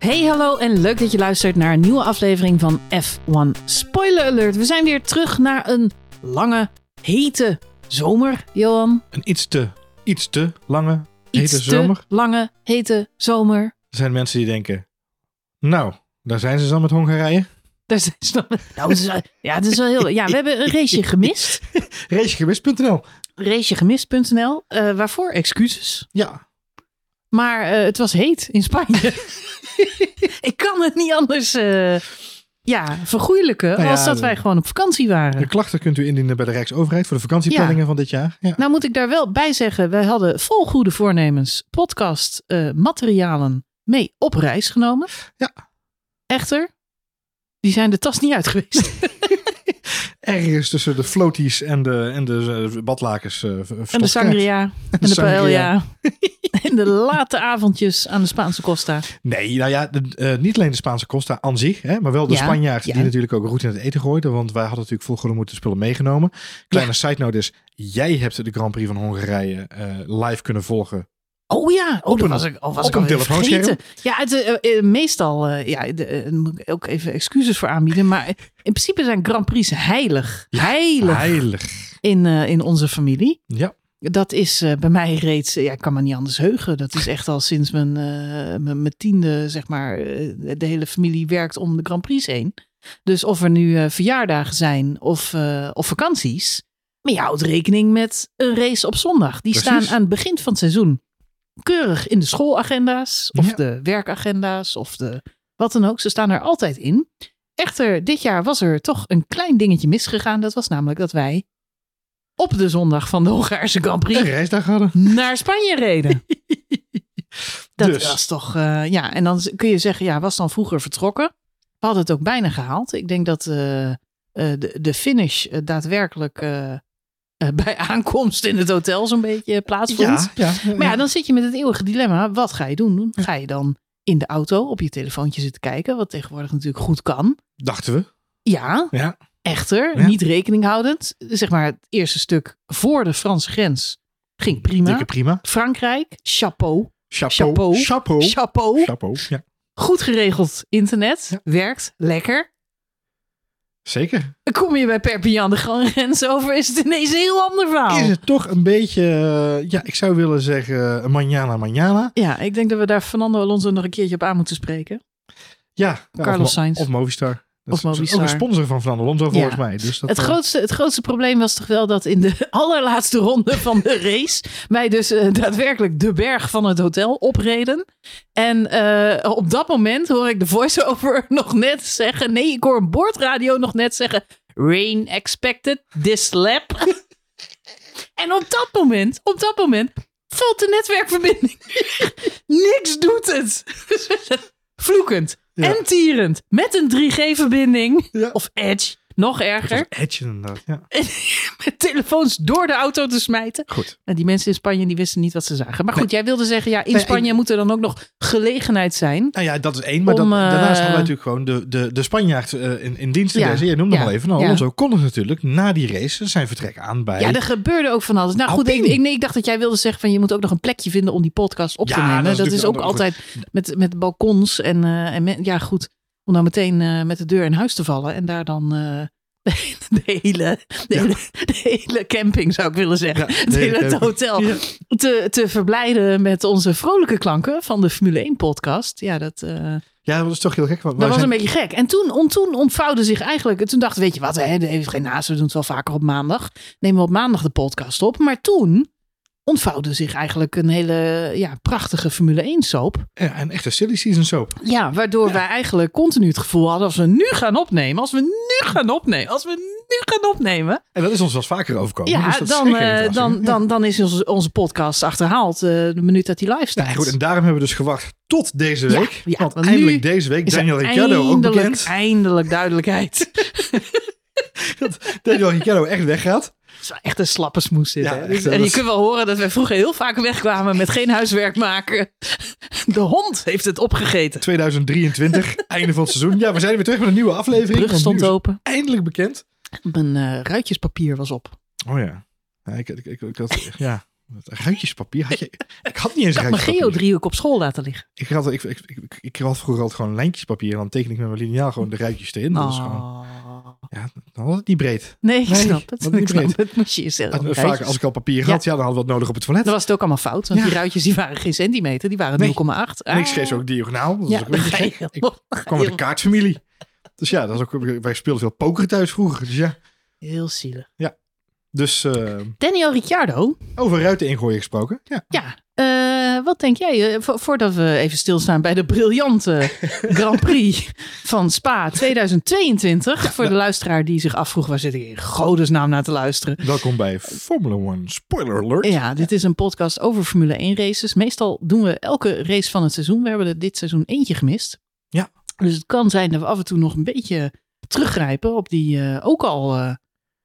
Hey, hallo en leuk dat je luistert naar een nieuwe aflevering van F1 Spoiler Alert. We zijn weer terug naar een lange, hete zomer, Johan. Een iets te, iets te lange, hete Iets zomer. te lange, hete zomer. Er zijn mensen die denken, nou, daar zijn ze dan met Hongarije. Daar zijn ze dan- Nou, het is wel- ja, het is wel heel... Ja, we hebben een raceje gemist. Racegewist.nl. Racegemist.nl. eh waarvoor excuses. Ja, Maar eh, het was heet in Spanje. Ik kan het niet anders eh, ja, vergoeilijken Nou ja, als dat de- wij gewoon op vakantie waren. de klachten kunt u indienen bij de Rijksoverheid voor de vakantieplanningen van dit jaar. Ja. Nou moet ik daar wel bij zeggen, wij hadden vol goede voornemens podcast eh, materialen mee op reis genomen. Ja. Echter, die zijn de tas niet uit geweest. Ergens tussen de floaties en de, en de eh, badlakens. eh, en de sangria, en de, sangria. paella. en de late avondjes aan de Spaanse Costa. Nee, nou ja, de- eh, niet alleen de Spaanse Costa aan zich, hè, maar wel de Ja, die natuurlijk ook roet in het eten gooiden. Want wij hadden natuurlijk vroeger moeten spullen meegenomen. Kleine side note is, jij hebt de Grand Prix van Hongarije eh, live kunnen volgen. Oh ja, oh, dat was ik, oh, was op ik een telefoonscherm? Ja, het, eh, eh, meestal, eh, ja, de, moet ik ook even excuses voor aanbieden. Maar in principe zijn Grand Prix heilig. heilig Heilig. in, in onze familie. Ja, Dat is bij mij reeds, ja, ik kan me niet anders heugen. Dat is echt al sinds mijn, mijn, mijn tiende, zeg maar, de hele familie werkt om de Grand Prix heen. Dus of er nu verjaardagen zijn of, of vakanties. Maar je houdt rekening met een race op zondag. Die Precies. staan aan het begin van het seizoen keurig in de schoolagenda's. Of Ja. de werkagenda's of de wat dan ook. Ze staan er altijd in. Echter, dit jaar was er toch een klein dingetje misgegaan. Dat was namelijk dat wij op de zondag van de Hongaarse Grand Prix reisdag hadden. naar Spanje reden. Dat Dus. was toch, eh, ja. En dan kun je zeggen, ja, was dan vroeger vertrokken. We hadden het ook bijna gehaald. Ik denk dat eh, eh, de, de finish daadwerkelijk bij aankomst in het hotel zo'n beetje plaatsvond. ja. Maar ja, dan zit je met het eeuwige dilemma. Wat ga je doen? Ga je dan in de auto op je telefoontje zitten kijken? Wat tegenwoordig natuurlijk goed kan. Dachten we. Ja, Ja. echter, niet rekening houdend. Zeg maar het eerste stuk voor de Franse grens ging prima. Dikke prima. Frankrijk, chapeau. Chapeau. Chapeau. Chapeau. Chapeau. Chapeau. Ja, Goed geregeld internet. Werkt. Lekker. Zeker. Dan kom je bij Perpignan de grens over. Is het ineens een heel ander verhaal. Is het toch een beetje, eh, ja, ik zou willen zeggen, een manjana manjana. Ja, ik denk dat we daar Fernando Alonso nog een keertje op aan moeten spreken. Ja. Carlos of, Mo- Sainz. Of Movistar. Of is ook een sponsor van Fernando Alonso volgens mij. Dus dat, Het eh, grootste, het grootste probleem was toch wel dat in de allerlaatste ronde van de race wij dus eh, daadwerkelijk de berg van het hotel opreden. En eh, op dat moment hoor ik de voice-over nog net zeggen, nee, ik hoor een boordradio nog net zeggen, rain expected this lap. en op dat moment, op dat moment valt de netwerkverbinding. Niks doet het. Vloekend en tierend met een 3G-verbinding Ja. of Edge. Nog erger Edge inderdaad. Ja. met telefoons door de auto te smijten. Goed. En die mensen in Spanje die wisten niet wat ze zagen. Maar goed, jij wilde zeggen, ja, in Nee, Spanje ik- moet er dan ook nog gelegenheid zijn. Nou ja, dat is één. Maar Om, dat, daarnaast eh, hadden wij natuurlijk gewoon de, de, de Spanjaard eh, in, in dienst. Ja, deze. Jij noemde ja, al even. Nou, ja. Alonso kon het natuurlijk na die race zijn vertrek aan bij... Ja, er gebeurde ook van alles. Nou goed, ik, nee, ik dacht dat jij wilde zeggen van je moet ook nog een plekje vinden om die podcast op te nemen. dat Dat is ook altijd met, met balkons en, eh, en ja goed, om dan meteen eh, met de deur in huis te vallen en daar dan eh, de, hele, de, Ja. hele, de hele camping zou ik willen zeggen, Ja, het hele hotel, Ja. te, te verblijden met onze vrolijke klanken van de Formule 1 podcast. Ja, dat, eh, Ja, dat is toch heel gek. Dat was zijn- een beetje gek. En toen, on, toen ontvouwde zich eigenlijk, toen dachten we, weet je wat, hè, heeft geen naast, we doen het wel vaker op maandag. Nemen we op maandag de podcast op. Maar toen ontvouwde zich eigenlijk een hele ja, prachtige Formule 1 soap. Ja, een echte silly season soap. Ja, waardoor wij eigenlijk continu het gevoel hadden, als we nu gaan opnemen, als we nu gaan opnemen, als we nu gaan opnemen. En dat is ons wel vaker overkomen. Ja, dus dan, eh, dan, dan, dan is onze, onze podcast achterhaald eh, de minuut dat hij live staat. Nou, goed, en daarom hebben we dus gewacht tot deze week. ja, want want eindelijk deze week Daniel Ricciardo ook bekend Eindelijk duidelijkheid. dat Daniel Ricciardo echt weggaat. Het is echt een slappe smoes dit. Ja, hè? echt, Dus- en je is- kunt wel horen dat wij vroeger heel vaak wegkwamen met geen huiswerk maken. De hond heeft het opgegeten. 2023, einde van het seizoen. Ja, we zijn weer terug met een nieuwe De aflevering. brug want stond open. Eindelijk bekend. Mijn eh, ruitjespapier was op. Oh ja. ja ik, ik, ik, ik had, ja. Ruitjespapier had je? Ik had niet eens Ik had mijn geodriehoek op school laten liggen. Ik had, ik, ik, ik, ik had vroeger altijd gewoon lijntjespapier en dan teken ik met mijn liniaal gewoon de ruitjes erin. Dat is gewoon, Oh. Ja, dan was het niet breed. Nee, ik Nee, snap het. Ik snap breed. het. Moest je jezelf En vaak als ik al papier had, ja. dan hadden we wat nodig op het toilet. Dan was het ook allemaal fout. Want Ja. die ruitjes die waren geen centimeter. Die waren Nee. 0,8. En ik schreef ze ook diagonaal. Dat Ja, ook je gek. Ik ga kwam uit een kaartfamilie. Dus ja, dat is ook, wij speelden veel poker thuis vroeger. Dus ja. Heel zielig. Dus eh, Daniel Ricciardo. over ruiten ingooien gesproken. Ja. Ja, eh, wat denk jij? eh, vo- voordat we even stilstaan bij de briljante Grand Prix van Spa 2022. voor de luisteraar die zich afvroeg, waar zit ik in godesnaam naar te luisteren? Welkom bij Formula One Spoiler Alert. Ja, dit is een podcast over Formule 1 races. Meestal doen we elke race van het seizoen. We hebben er dit seizoen eentje gemist. Ja. Dus het kan zijn dat we af en toe nog een beetje teruggrijpen op die ook al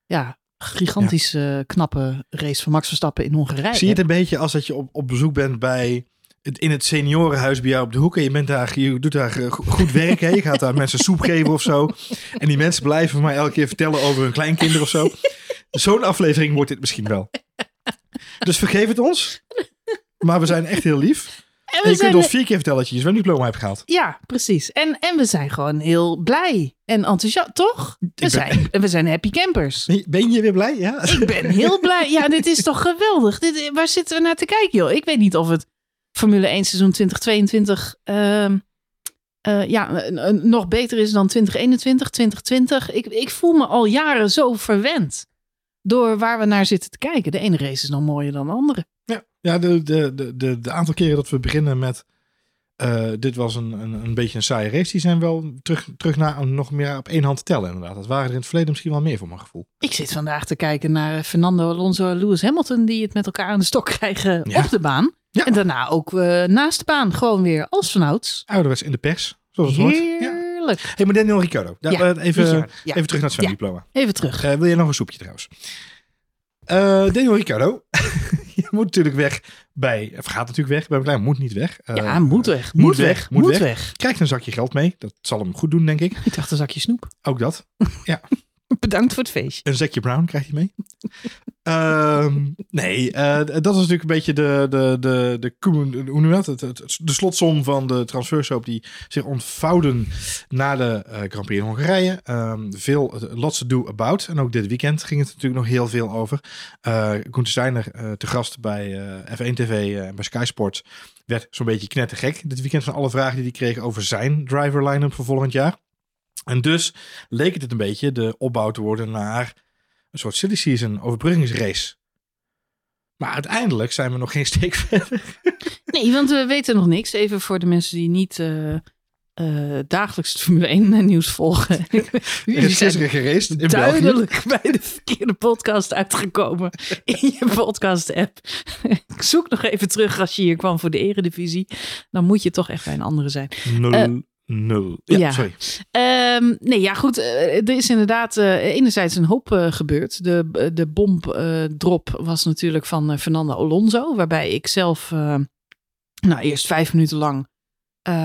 ja, gigantisch eh, knappe race van Max Verstappen in Hongarije. Zie je het een beetje als dat je op, op bezoek bent bij het, in het seniorenhuis bij jou op de hoek. En je, bent daar, je doet daar eh, go- goed werk. Hè? Je gaat daar mensen soep geven of zo. En die mensen blijven maar elke keer vertellen over hun kleinkinderen of zo. Zo'n aflevering wordt dit misschien wel. Dus vergeef het ons. Maar we zijn echt heel lief. En En je zijn kunt ons vier keer vertellen dat je je zwemdiploma hebt gehaald. Ja, precies. En, en we zijn gewoon heel blij en enthousiast, toch? We, ben- zijn, we zijn happy campers. Ben je- weer blij? Ja. Ik ben heel blij. Ja, dit is toch geweldig. Dit, waar zitten we naar te kijken, joh? Ik weet niet of het Formule 1 seizoen 2022 ehm, eh, ja, nog beter is dan 2021, 2020. Ik, ik voel me al jaren zo verwend door waar we naar zitten te kijken. De ene race is nog mooier dan de andere. Ja, ja de, de, de, de aantal keren dat we beginnen met. Eh, dit was een, een, een beetje een saaie race. Die zijn wel terug, terug naar nog meer op één hand te tellen, inderdaad. Dat waren er in het verleden misschien wel meer voor mijn gevoel. Ik zit vandaag te kijken naar Fernando Alonso en Lewis Hamilton die het met elkaar aan de stok krijgen Ja. op de baan. Ja. En daarna ook eh, naast de baan gewoon weer als vanouds. Ouderwets in de pers, zoals het hoort. Ja. Heerlijk. Hey, maar Daniel Ricciardo. Ja, eh, even, even terug naar het zwemdiploma. Even terug. Eh, wil jij nog een soepje trouwens? Eh, Daniel Ricciardo. je moet natuurlijk weg bij... Of gaat natuurlijk weg bij McLaren. Moet niet weg. Eh, ja, moet weg. moet Moet, weg, weg. moet weg. weg. Krijgt een zakje geld mee. Dat zal hem goed doen, denk ik. Ik dacht een zakje snoep. Ook dat. Bedankt voor het feestje. Een zakje brown krijgt hij mee. Ehm, nee, eh, dat is natuurlijk een beetje de, de, de, de, hoe noem je de slotsom van de transfersoap die zich ontvouwden na de eh Grand Prix in Hongarije. Ehm, veel, lots to do about. En ook dit weekend ging het natuurlijk nog heel veel over. Uh, Gunther Steiner eh, te gast bij eh, F1 TV en bij Sky Sports werd zo'n beetje knettergek dit weekend van alle vragen die hij kreeg over zijn driver line-up voor volgend jaar. En dus leek het een beetje de opbouw te worden naar een soort silly season overbruggingsrace. Maar uiteindelijk zijn we nog geen steek verder. Nee, want we weten nog niks. Even voor de mensen die niet eh, eh, dagelijks het Formule 1 nieuws volgen. Jullie is geraced in België. duidelijk bij de verkeerde podcast uitgekomen in je podcast app. Ik zoek nog even terug als je hier kwam voor de eredivisie. Dan moet je toch echt bij een andere zijn. Nul, Eh, nul. Ja, ja. sorry. Ehm, nee, ja goed. eh, er is inderdaad eh, enerzijds een hoop eh, gebeurd. De, de bomdrop was natuurlijk van Fernando Alonso. Waarbij ik zelf nou, eerst vijf minuten lang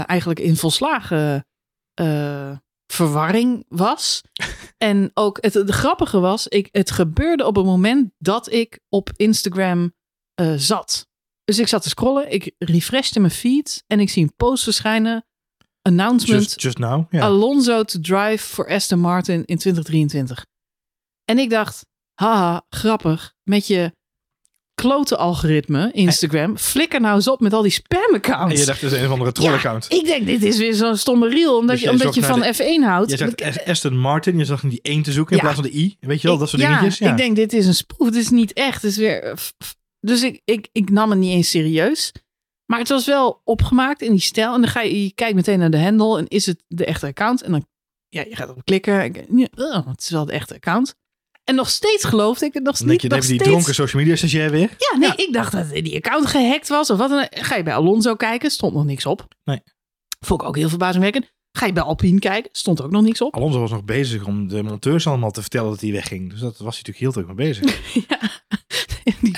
eigenlijk in volslagen verwarring was. en ook het, het grappige was, ik, het gebeurde op het moment dat ik op Instagram zat. Dus ik zat te scrollen, ik refreshte mijn feed en ik zie een post verschijnen. Announcement Just, just now. Alonso to drive voor Aston Martin in 2023. En ik dacht, haha, grappig. Met je klote algoritme, Instagram. Flikker nou eens op met al die spam-accounts. en je dacht, is een of andere troll-account. Ik denk, dit is weer zo'n stomme reel. Omdat Dus je, omdat je van naar F1 houdt. Je zegt As- Aston Martin, je zag die 1 te zoeken in Ja. plaats van de I. Weet je wel, dat soort ja, dingetjes. Ja, ik denk, dit is een spoof. Het is niet echt. Het is weer... Dus ik, ik, ik nam het niet eens serieus. Maar het was wel opgemaakt in die stijl. En dan ga je, je kijkt meteen naar de handle. En is het de echte account? En dan ja, je gaat op klikken. En, oh, het is wel de echte account. En nog steeds geloofde ik het nog niet. je, nog heb je die steeds- dronken social media stagiair weer. Ja, nee, Ja. ik dacht dat die account gehackt was. Of wat dan. Ga je bij Alonso kijken, stond nog niks op. Nee. Vond ik ook heel verbazingwekkend. Ga je bij Alpine kijken, stond ook nog niks op. Alonso was nog bezig om de monteurs allemaal te vertellen dat hij wegging. Dus dat was hij natuurlijk heel druk mee bezig. Ja.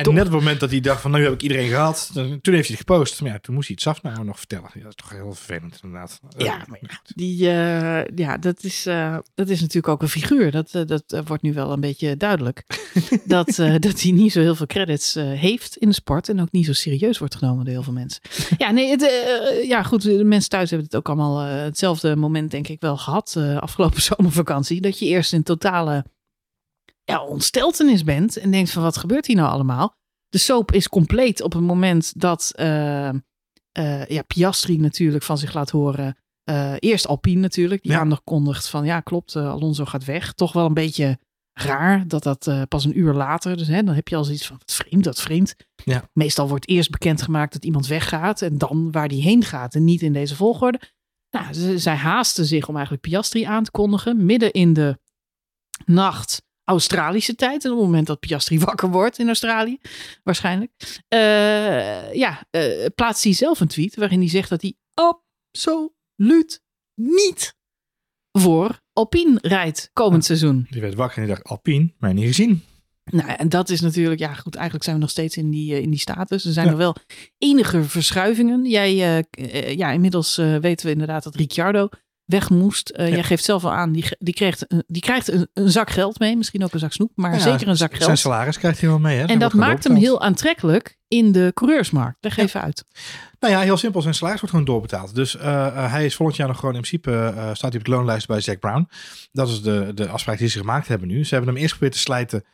En net op het moment dat hij dacht van, nou heb ik iedereen gehad, toen heeft hij het gepost. Maar ja, toen moest hij het Safna nog vertellen. Ja, dat is toch heel vervelend inderdaad. Ja, Eh, maar ja, die, eh, ja dat, is, eh, dat is natuurlijk ook een figuur. Dat, dat wordt nu wel een beetje duidelijk. dat, dat hij niet zo heel veel credits heeft in de sport. En ook niet zo serieus wordt genomen door heel veel mensen. ja, nee, het, ja, goed. De mensen thuis hebben het ook allemaal hetzelfde moment, denk ik, wel gehad. eh, afgelopen zomervakantie. Dat je eerst in totale ja, ontsteltenis bent. En denkt van wat gebeurt hier nou allemaal? De soap is compleet op het moment dat eh, eh, ja, Piastri natuurlijk van zich laat horen. Eh, eerst Alpine natuurlijk, die Ja. aankondigt van ja klopt, Alonso gaat weg. Toch wel een beetje raar dat dat pas een uur later, dus hè, dan heb je al zoiets van wat vreemd, dat vreemd. Ja. Meestal wordt eerst bekendgemaakt dat iemand weggaat en dan waar die heen gaat en niet in deze volgorde. Nou, ze, zij haasten zich om eigenlijk Piastri aan te kondigen, midden in de nacht Australische tijd. En op het moment dat Piastri wakker wordt in Australië, waarschijnlijk. eh, ja, eh, plaatst hij zelf een tweet waarin hij zegt dat hij absoluut niet voor Alpine rijdt komend seizoen. Die werd wakker en die dacht, Alpine, mij niet gezien. Nou, en dat is natuurlijk, ja goed, eigenlijk zijn we nog steeds in die, eh, in die status. Er zijn Ja. nog wel enige verschuivingen. Jij, ja, inmiddels weten we inderdaad dat Ricciardo weg moest. Eh, Ja. Jij geeft zelf al aan, die, die krijgt, een- die krijgt een, een zak geld mee. Misschien ook een zak snoep, maar Ja, zeker een zak Zijn geld. salaris krijgt hij wel mee. Hè? En dat maakt hem heel aantrekkelijk in de coureursmarkt. Leg Ja. even uit. Nou ja, heel simpel. Zijn salaris wordt gewoon doorbetaald. Dus eh, eh, hij is volgend jaar nog gewoon in principe, staat hij op de loonlijst bij Zack Brown. Dat is de, de afspraak die ze gemaakt hebben nu. Ze hebben hem eerst geprobeerd te slijten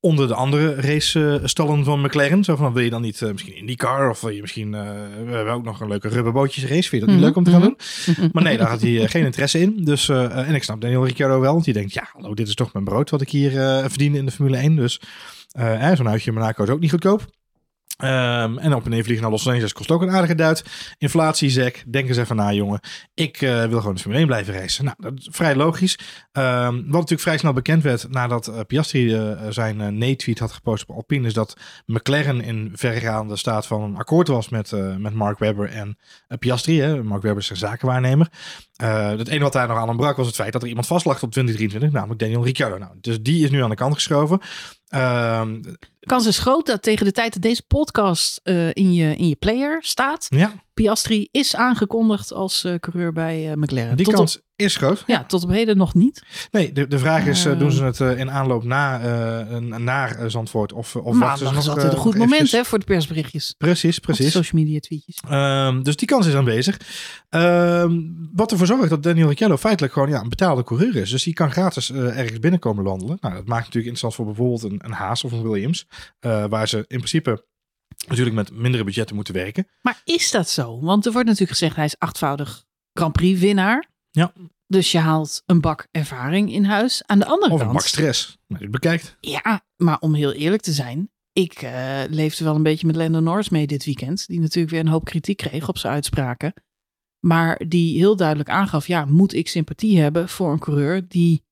onder de andere racestallen van McLaren. Zo van, wil je dan niet uh, misschien IndyCar of wil je misschien, uh, we hebben ook nog een leuke rubberbootjes race. Vind je dat niet leuk om te gaan mhm. doen? Maar nee, daar had hij uh, geen interesse in. Dus, en ik snap Daniel Ricciardo wel, want die denkt, ja, hallo, dit is toch mijn brood wat ik hier verdien in de Formule 1. Dus zo'n huisje in Monaco is ook niet goedkoop. Um, en op en neer vliegen naar Los Angeles kost ook een aardige duit. Inflatie, zek. Denk eens even na, jongen. Ik uh, wil gewoon de Formule 1 blijven racen. Nou, dat is vrij logisch. Um, wat natuurlijk vrij snel bekend werd nadat uh, Piastri uh, zijn nee-tweet had gepost op Alpine, is dat McLaren in verregaande staat van een akkoord was met, met Mark Webber en Piastri. Hè. Mark Webber is zijn zakenwaarnemer. Het enige wat daar nog aan ontbrak was het feit dat er iemand vast lag tot 2023, namelijk Daniel Ricciardo. Nou, dus die is nu aan de kant geschoven. Um, Kans is groot dat tegen de tijd dat deze podcast uh, in, je, in je player staat, ja. Piastri is aangekondigd als uh, coureur bij uh, McLaren. Die tot kans op, is groot. Ja, tot op heden nog niet. Nee, de, de vraag is, doen ze het in aanloop na, naar Zandvoort of, of wachten ze nog? is altijd een goed moment hè, voor de persberichtjes. Precies, precies. social media tweetjes. Um, dus die kans is aanwezig. Um, wat ervoor zorgt dat Daniel Ricciardo feitelijk gewoon ja, een betaalde coureur is. Dus die kan gratis ergens binnenkomen wandelen. Nou, dat maakt natuurlijk interessant voor bijvoorbeeld een, een Haas of een Williams. Uh, waar ze in principe natuurlijk met mindere budgetten moeten werken. Maar is dat zo? Want er wordt natuurlijk gezegd hij is achtvoudig Grand Prix winnaar. Ja. Dus je haalt een bak ervaring in huis. Aan de andere of kant. een bak stress. Nou, je bekijkt. Ja, maar om heel eerlijk te zijn. Ik uh, leefde wel een beetje met Lando Norris mee dit weekend. Die natuurlijk weer een hoop kritiek kreeg op zijn uitspraken. Maar die heel duidelijk aangaf: ja, moet ik sympathie hebben voor een coureur die,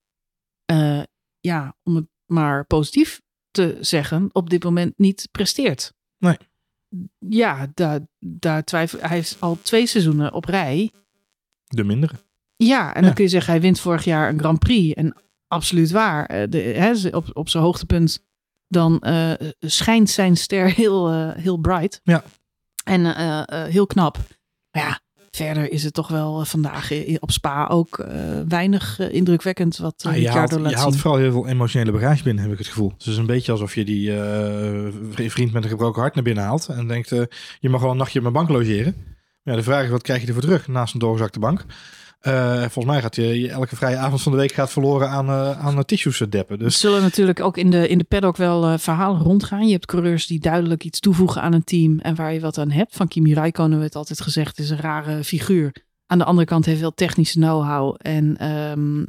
uh, ja, om het maar positief te zeggen, op dit moment niet presteert. Nee. Ja, daar, daar twijfel Hij is al twee seizoenen op rij. De mindere. Ja, en dan kun je zeggen, hij wint vorig jaar een Grand Prix. En absoluut waar. De, hè, op, op zijn hoogtepunt, dan uh, schijnt zijn ster heel, uh, heel bright. Ja. En uh, heel knap. Maar ja, verder is het toch wel vandaag op Spa ook weinig indrukwekkend wat ah, haalt, laat je haalt zien. vooral heel veel emotionele bagage binnen, heb ik het gevoel. Dus het is een beetje alsof je die vriend met een gebroken hart naar binnen haalt. En denkt, je mag wel een nachtje op mijn bank logeren. Ja, de vraag is, wat krijg je ervoor terug naast een doorgezakte bank? Uh, volgens mij gaat je, je, elke vrije avond van de week gaat verloren aan, uh, aan tissues deppen. Dus... Er zullen natuurlijk ook in de, in de paddock wel uh, verhalen rondgaan. Je hebt coureurs die duidelijk iets toevoegen aan een team en waar je wat aan hebt. Van Kimi Räikkönen werd altijd gezegd, is een rare figuur. Aan de andere kant heeft wel technische know-how en um,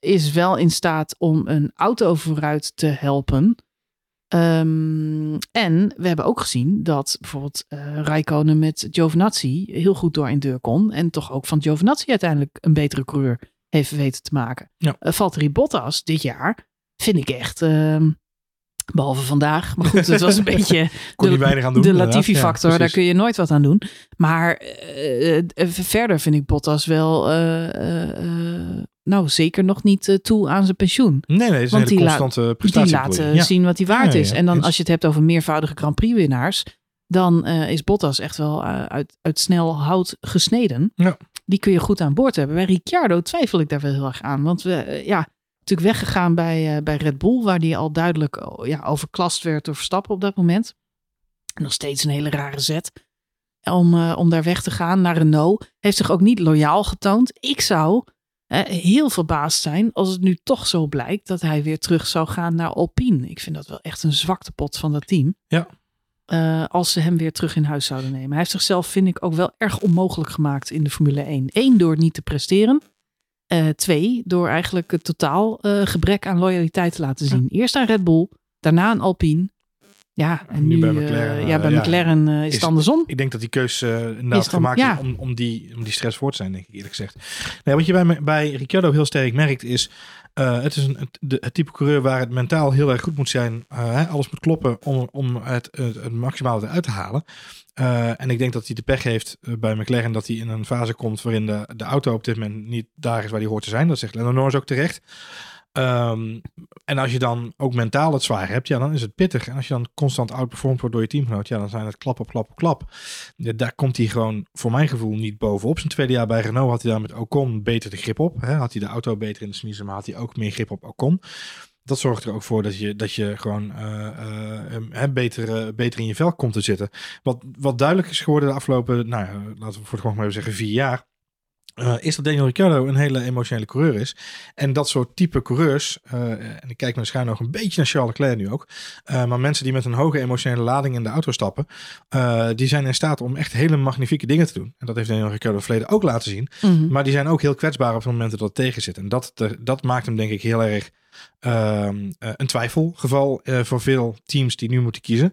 is wel in staat om een auto vooruit te helpen. Um, en we hebben ook gezien dat bijvoorbeeld uh, Rijkonen met Giovinazzi heel goed door een deur kon. En toch ook van Giovinazzi uiteindelijk een betere coureur heeft weten te maken. Ja. Uh, Valtteri Bottas dit jaar vind ik echt, uh, behalve vandaag, maar goed, het was een beetje kon de, weinig aan doen, de Latifi-factor. Ja, daar kun je nooit wat aan doen. Maar uh, verder vind ik Bottas wel nou zeker nog niet eh, toe aan zijn pensioen. Nee, nee, is Want een die hele laat- constante Die laten ja. zien wat hij waard Ja, ja, is. En dan als je het hebt over meervoudige Grand Prix winnaars, dan eh, is Bottas echt wel eh, uit, uit snel hout gesneden. Ja. Die kun je goed aan boord hebben. Bij Ricciardo twijfel ik daar wel heel erg aan. Want we, ja, natuurlijk weggegaan bij, bij Red Bull, waar die al duidelijk oh, ja, overklast werd door Verstappen op dat moment. Nog steeds een hele rare zet. Om, om daar weg te gaan naar Renault. Heeft zich ook niet loyaal getoond. Ik zou heel verbaasd zijn als het nu toch zo blijkt dat hij weer terug zou gaan naar Alpine. Ik vind dat wel echt een zwaktepot van dat team. Ja. Eh, als ze hem weer terug in huis zouden nemen. Hij heeft zichzelf, vind ik, ook wel erg onmogelijk gemaakt in de Formule 1. Eén, door niet te presteren. Eh, twee, door eigenlijk het totaal eh, gebrek aan loyaliteit te laten zien. Eerst aan Red Bull, daarna aan Alpine. Ja, en Nu nu, bij eh, McLaren, ja, eh, bij ja. McLaren eh, is, Is- het andersom. Ik denk dat die keus eh Is inderdaad dan- gemaakt ja. is om, om, die, om die stress voor te zijn, denk ik eerlijk gezegd. Nee, wat je bij, bij Ricciardo heel sterk merkt is, eh, het is een, het, de, het type coureur waar het mentaal heel erg goed moet zijn. Eh, hè, alles moet kloppen om, om het, het, het maximale eruit te halen. Eh, en ik denk dat hij de pech heeft eh, bij McLaren dat hij in een fase komt waarin de, de auto op dit moment niet daar is waar hij hoort te zijn. Dat zegt Lennon Norris ook terecht. Ehm, en als je dan ook mentaal het zwaar hebt, ja, dan is het pittig. En als je dan constant outperformed wordt door je teamgenoot, ja, dan zijn het klap op klap op klap. Ja, daar komt hij gewoon, voor mijn gevoel, niet bovenop. Zijn tweede jaar bij Renault had hij daar met Ocon beter de grip op. Hè? Had hij de auto beter in de smiezen, maar had hij ook meer grip op Ocon. Dat zorgt er ook voor dat je, dat je gewoon eh, beter, eh, beter in je vel komt te zitten. Wat, wat duidelijk is geworden de afgelopen, nou laten we voor het gewoon maar even zeggen, vier jaar. Eh, is dat Daniel Ricciardo een hele emotionele coureur is. En dat soort type coureurs, eh, en ik kijk naar nog een beetje naar Charles Leclerc nu ook. eh, maar mensen die met een hoge emotionele lading in de auto stappen, die zijn in staat om echt hele magnifieke dingen te doen. En dat heeft Daniel Ricciardo in het verleden ook laten zien. Mhm. Maar die zijn ook heel kwetsbaar op het moment dat het tegen zit. En dat, dat maakt hem denk ik heel erg ehm, eh, een twijfelgeval voor veel teams die nu moeten kiezen.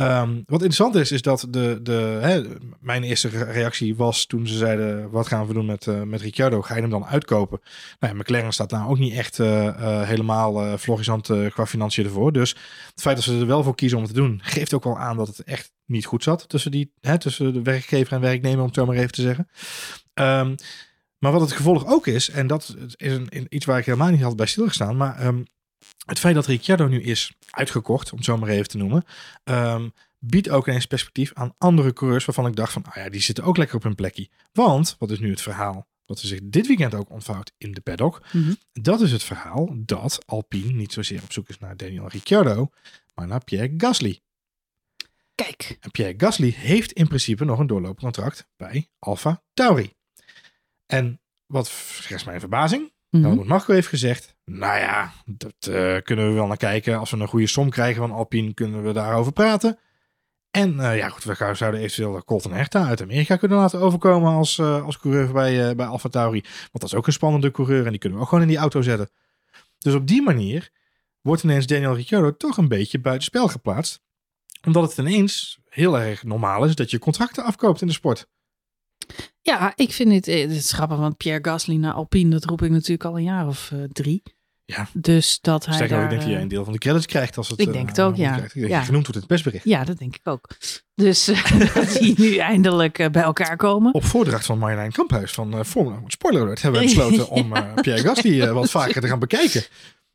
Ehm, wat interessant is, is dat de, de, hè, mijn eerste re- reactie was toen ze zeiden, wat gaan we doen met, eh met Ricciardo? Ga je hem dan uitkopen? Nou McLaren staat nou ook niet echt eh, eh, helemaal florissant qua financiën ervoor. Dus het feit dat ze er wel voor kiezen om het te doen, geeft ook wel aan dat het echt niet goed zat tussen, die, hè, tussen de werkgever en werknemer, om het zo maar even te zeggen. Ehm, maar wat het gevolg ook is, en dat is een- iets waar ik helemaal niet had bij stilgestaan, maar ehm, het feit dat Ricciardo nu is uitgekocht, om het zo maar even te noemen, ehm, biedt ook ineens perspectief aan andere coureurs waarvan ik dacht van, ah ja, die zitten ook lekker op hun plekje. Want, wat is nu het verhaal wat zich dit weekend ook ontvouwt in de paddock? Mhm. Dat is het verhaal dat Alpine niet zozeer op zoek is naar Daniel Ricciardo, maar naar Pierre Gasly. Kijk, En Pierre Gasly heeft in principe nog een doorlopend contract bij Alfa Tauri. En wat schetst mijn verbazing? Mhm. Helmut Marco heeft gezegd, nou ja, dat eh, kunnen we wel naar kijken. Als we een goede som krijgen van Alpine, kunnen we daarover praten. En eh, ja goed, we gaan- zouden eventueel Colton Herta uit Amerika kunnen laten overkomen als, eh, als coureur bij, eh bij Alfa Tauri. Want dat is ook een spannende coureur en die kunnen we ook gewoon in die auto zetten. Dus op die manier wordt ineens Daniel Ricciardo toch een beetje buitenspel geplaatst. Omdat het ineens heel erg normaal is dat je contracten afkoopt in de sport. Ja, ik vind dit, eh, dit is grappig, want Pierre Gasly naar Alpine, dat roep ik natuurlijk al een jaar of eh, drie. Ja. Dus dat hij Sterker nog, daar... ik denk dat jij eh, een deel van de credits krijgt als het... Ik denk het ook, ja. krijgt. Genoemd wordt in het persbericht. Ja, dat denk ik ook. Dus dat die nu eindelijk bij elkaar komen. Op voordracht van Marjolein Kamphuis van uh, Formula Spoiler Alert hebben we besloten om Pierre Gasly wat vaker te gaan bekijken.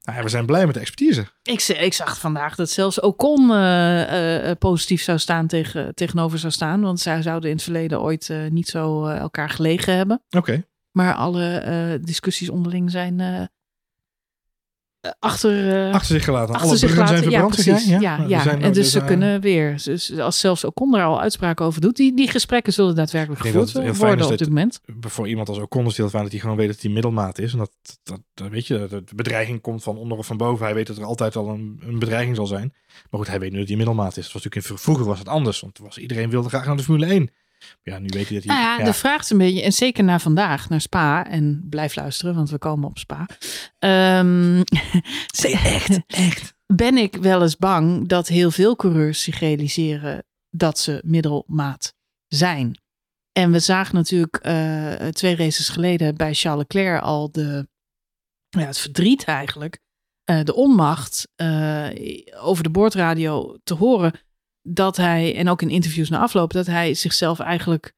Nou, ja, we zijn blij met de expertise. Ik, ik zag vandaag dat zelfs Ocon eh, positief zou staan tegen, tegenover zou staan. Want zij zouden in het verleden ooit niet zo elkaar gelegen hebben. Oké. Maar alle discussies onderling zijn achter, eh, Achter zich gelaten. achter Alle zich zijn Ja, verbrand. zeg precies. jij? Ja, Nou, ja. zijn- en dus ze zijn- kunnen weer. Dus als zelfs Ocon er al uitspraken over doet. Die, die gesprekken zullen daadwerkelijk gevoerd worden op dit moment. Voor iemand als Ocon is het heel fijn dat hij gewoon weet dat hij middelmaat is. En dat, dat, dat weet je, de bedreiging komt van onder of van boven. Hij weet dat er altijd al een, een bedreiging zal zijn. Maar goed, hij weet nu dat hij middelmaat is. Dat was natuurlijk in, vroeger was het anders. Want was, iedereen wilde graag naar de Formule 1. Ja, nu weet hij dat hij... Nou ja, ja. de vraag is een beetje, en zeker na vandaag, naar Spa. En blijf luisteren, want we komen op Spa. Ehm, echt, echt. Ben ik wel eens bang dat heel veel coureurs zich realiseren dat ze middelmaat zijn. En we zagen natuurlijk eh, twee races geleden bij Charles Leclerc al de, ja, het verdriet eigenlijk. eh, de onmacht eh, over de boordradio te horen dat hij, en ook in interviews na afloop, dat hij zichzelf eigenlijk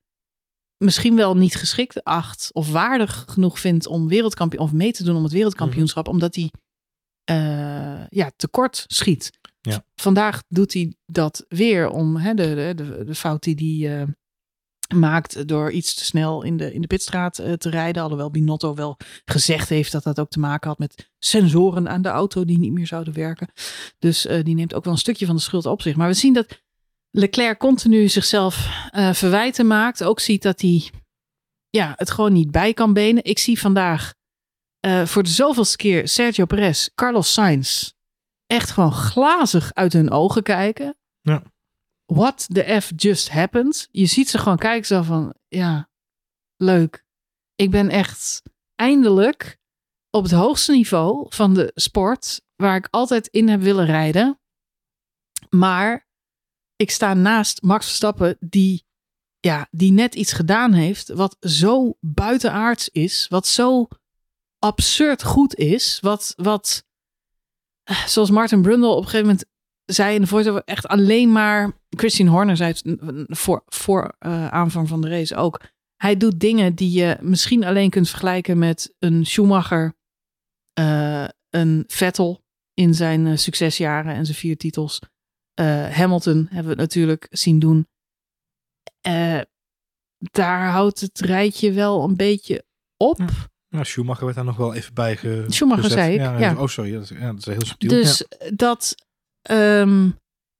misschien wel niet geschikt acht of waardig genoeg vindt om wereldkampioen of mee te doen om het wereldkampioenschap, Mhm. omdat hij eh, ja, tekort schiet. Ja. Vandaag doet hij dat weer om hè, de, de, de, de fout die hij eh, maakt door iets te snel in de, in de pitstraat eh, te rijden. Alhoewel Binotto wel gezegd heeft dat dat ook te maken had met sensoren aan de auto die niet meer zouden werken. Dus eh, die neemt ook wel een stukje van de schuld op zich. Maar we zien dat Leclerc continu zichzelf eh, verwijten maakt. Ook ziet dat hij ja, het gewoon niet bij kan benen. Ik zie vandaag voor de zoveelste keer Sergio Perez, Carlos Sainz echt gewoon glazig uit hun ogen kijken. Ja. What the F just happened? Je ziet ze gewoon kijken zo van, ja, leuk. Ik ben echt eindelijk op het hoogste niveau van de sport waar ik altijd in heb willen rijden. Maar ik sta naast Max Verstappen die, ja, die net iets gedaan heeft wat zo buitenaards is, wat zo absurd goed is, wat, wat eh, zoals Martin Brundle op een gegeven moment zei in de voice echt alleen maar, Christian Horner zei het voor, voor eh, aanvang van de race ook, hij doet dingen die je misschien alleen kunt vergelijken met een Schumacher, eh, een Vettel in zijn eh, succesjaren en zijn vier titels. Eh, Hamilton hebben we het natuurlijk zien doen. Eh, daar houdt het rijtje wel een beetje op. Ja. Nou, Schumacher werd daar nog wel even bij ge Schumacher gezet. zei ik, Ja, ja. Oh, sorry. Dat is, ja, dat is heel subtiel. Dus dat ehm,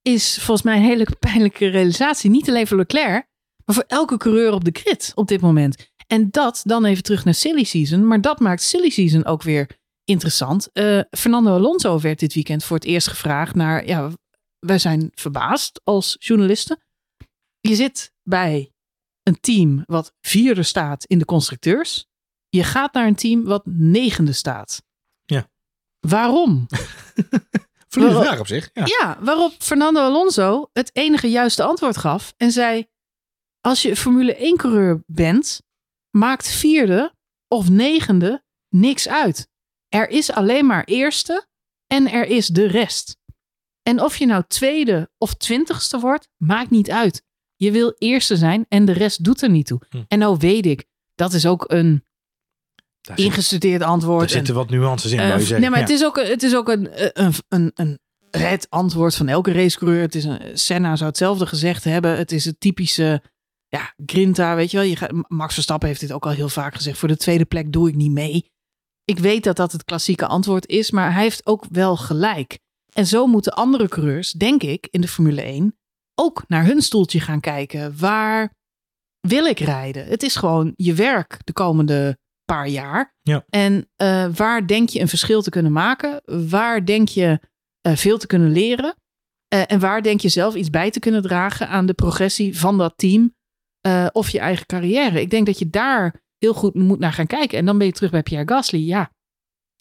is volgens mij een hele pijnlijke realisatie. Niet alleen voor Leclerc, maar voor elke coureur op de grid op dit moment. En dat dan even terug naar silly season. Maar dat maakt silly season ook weer interessant. Eh, Fernando Alonso werd dit weekend voor het eerst gevraagd naar... Ja, wij zijn verbaasd als journalisten. Je zit bij een team wat vierde staat in de constructeurs. Je gaat naar een team wat negende staat. Ja. Waarom? Verlies vraag op zich. Ja. Ja, waarop Fernando Alonso het enige juiste antwoord gaf en zei: Als je Formule 1-coureur bent, maakt vierde of negende niks uit. Er is alleen maar eerste en er is de rest. En of je nou tweede of twintigste wordt, maakt niet uit. Je wil eerste zijn en de rest doet er niet toe. Hm. En nou weet ik, dat is ook een Daar, ingestudeerd antwoord. en- zitten wat nuances in, wou je zeggen. nee, maar Ja. het is ook, het is ook een, een, een, een het antwoord van elke racecoureur. Het is een, Senna zou hetzelfde gezegd hebben. Het is het typische, ja, Grinta, weet je wel. Je gaat, Max Verstappen heeft dit ook al heel vaak gezegd. Voor de tweede plek doe ik niet mee. Ik weet dat dat het klassieke antwoord is, maar hij heeft ook wel gelijk. En zo moeten andere coureurs, denk ik, in de Formule 1 ook naar hun stoeltje gaan kijken. Waar wil ik rijden? Het is gewoon je werk de komende paar jaar. Ja. En eh, waar denk je een verschil te kunnen maken? Waar denk je eh, veel te kunnen leren? Eh, en waar denk je zelf iets bij te kunnen dragen aan de progressie van dat team of je eigen carrière? Ik denk dat je daar heel goed moet naar gaan kijken. En dan ben je terug bij Pierre Gasly. Ja,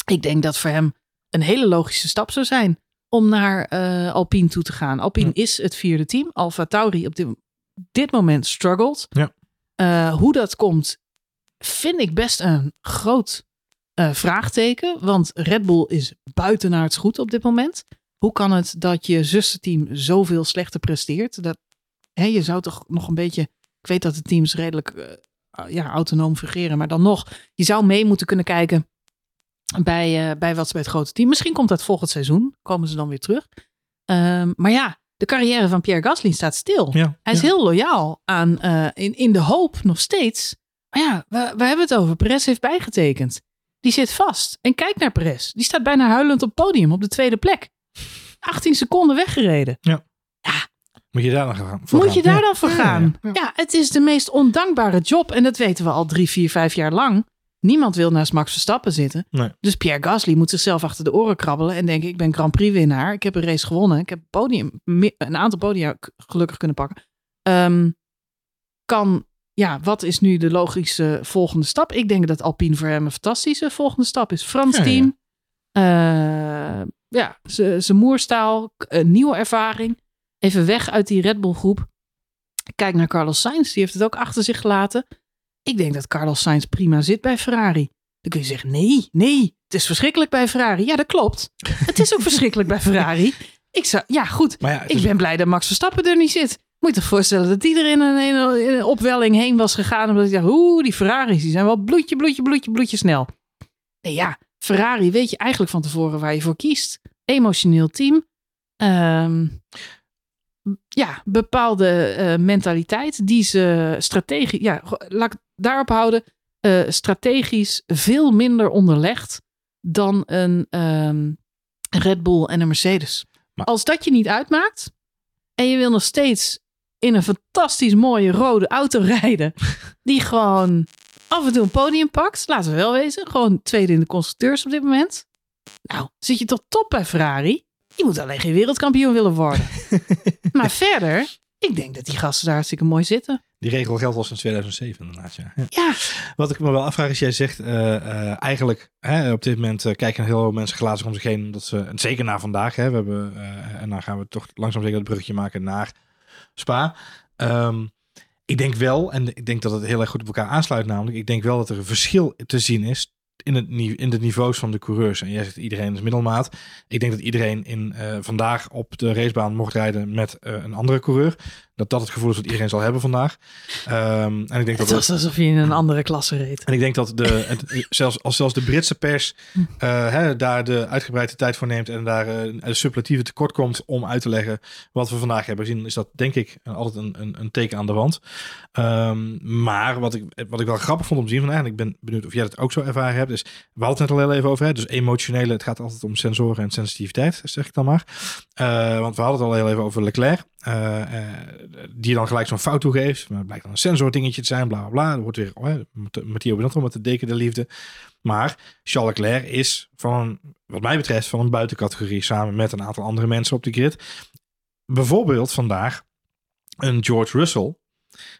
ik denk dat voor hem een hele logische stap zou zijn om naar Alpine toe te gaan. Alpine Ja. is het vierde team. Alfa Tauri op dit, dit moment struggelt. Ja. Hoe dat komt, vind ik best een groot eh, vraagteken. Want Red Bull is buitenaards goed op dit moment. Hoe kan het dat je zusterteam zoveel slechter presteert? Dat, hè, je zou toch nog een beetje... Ik weet dat de teams redelijk eh, ja, autonoom fungeren. Maar dan nog, je zou mee moeten kunnen kijken bij, eh, bij wat ze bij het grote team. Misschien komt dat volgend seizoen. Komen ze dan weer terug. Ehm, maar ja, de carrière van Pierre Gasly staat stil. Ja, Hij is ja. heel loyaal aan, eh, in, in de hoop nog steeds. Maar ja, we, we hebben het over. Perez heeft bijgetekend. Die zit vast. En kijk naar Perez. Die staat bijna huilend op het podium op de tweede plek. 18 seconden weggereden. Moet je daar dan gaan? voor Moet gaan? je daar Ja. dan voor Ja, gaan? ja, Ja, ja. het is de meest ondankbare job. En dat weten we al drie, vier, vijf jaar lang. Niemand wil naast Max Verstappen zitten. Nee. Dus Pierre Gasly moet zichzelf achter de oren krabbelen. En denken, ik ben Grand Prix winnaar. Ik heb een race gewonnen. Ik heb podium, een aantal podia gelukkig kunnen pakken. Ehm, kan, ja, wat is nu de logische volgende stap? Ik denk dat Alpine voor hem een fantastische volgende stap is. Frans Ja, ja. team. Eh, ja, zijn moerstaal. Een nieuwe ervaring. Even weg uit die Red Bull groep. Kijk naar Carlos Sainz. Die heeft het ook achter zich gelaten. Ik denk dat Carlos Sainz prima zit bij Ferrari. Dan kun je zeggen, nee, nee, het is verschrikkelijk bij Ferrari. Ja, dat klopt. Het is ook verschrikkelijk bij Ferrari. Ik zou, ja, goed. Ja, Ik ben blij dat Max Verstappen er niet zit. Moet je je voorstellen dat die er in een, in een- in een opwelling heen was gegaan. Omdat hij dacht, oeh, die Ferraris die zijn wel bloedje, bloedje, bloedje, bloedje snel. Nee, ja, Ferrari weet je eigenlijk van tevoren waar je voor kiest. Emotioneel team. Ehm, ja, bepaalde eh, mentaliteit die ze strategisch, ja, laat ik daarop houden, eh, strategisch veel minder onderlegd dan een ehm, Red Bull en een Mercedes. Maar- Als dat je niet uitmaakt en je wil nog steeds in een fantastisch mooie rode auto rijden, die gewoon af en toe een podium pakt, laten we wel wezen, gewoon tweede in de constructeurs op dit moment. Nou, zit je toch top bij Ferrari? Je moet alleen geen wereldkampioen willen worden. maar verder, ik denk dat die gasten daar hartstikke mooi zitten. Die regel geldt al sinds 2007 inderdaad, ja. ja. Ja, Wat ik me wel afvraag is, jij zegt eh, eh, eigenlijk hè, op dit moment eh, kijken heel veel mensen glazig om zich heen. Omdat ze, en zeker na vandaag, hè, we hebben, en dan gaan we toch langzaam zeker het bruggetje maken naar Spa. Ehm, ik denk wel, en ik denk dat het heel erg goed op elkaar aansluit namelijk. Ik denk wel dat er een verschil te zien is in, het, in de niveaus van de coureurs. En jij zegt iedereen is middelmaat. Ik denk dat iedereen in, eh, vandaag op de racebaan mocht rijden met eh, een andere coureur. Dat dat het gevoel is wat iedereen zal hebben vandaag. Ehm, en ik denk dat het er- was alsof je in een andere klasse reed. en ik denk dat de, het, zelfs, als zelfs de Britse pers eh, hè, daar de uitgebreide tijd voor neemt en daar eh, een superlatieve tekort komt om uit te leggen wat we vandaag hebben gezien, is dat denk ik altijd een, een, een teken aan de wand. Ehm, maar wat ik, wat ik wel grappig vond om te zien vandaag, en ik ben benieuwd of jij dat ook zo ervaren hebt, is, we hadden het net al heel even over, hè, dus emotionele, het gaat altijd om sensoren en sensitiviteit, zeg ik dan maar. Eh, want we hadden het al heel even over Leclerc, eh, eh, die dan gelijk zo'n fout toegeeft, maar het blijkt dan een sensor dingetje te zijn, bla bla bla. Er wordt weer, oh, Matteo met de deken der liefde. Maar Charles Leclerc is van, wat mij betreft, van een buitencategorie samen met een aantal andere mensen op de grid. Bijvoorbeeld vandaag een George Russell.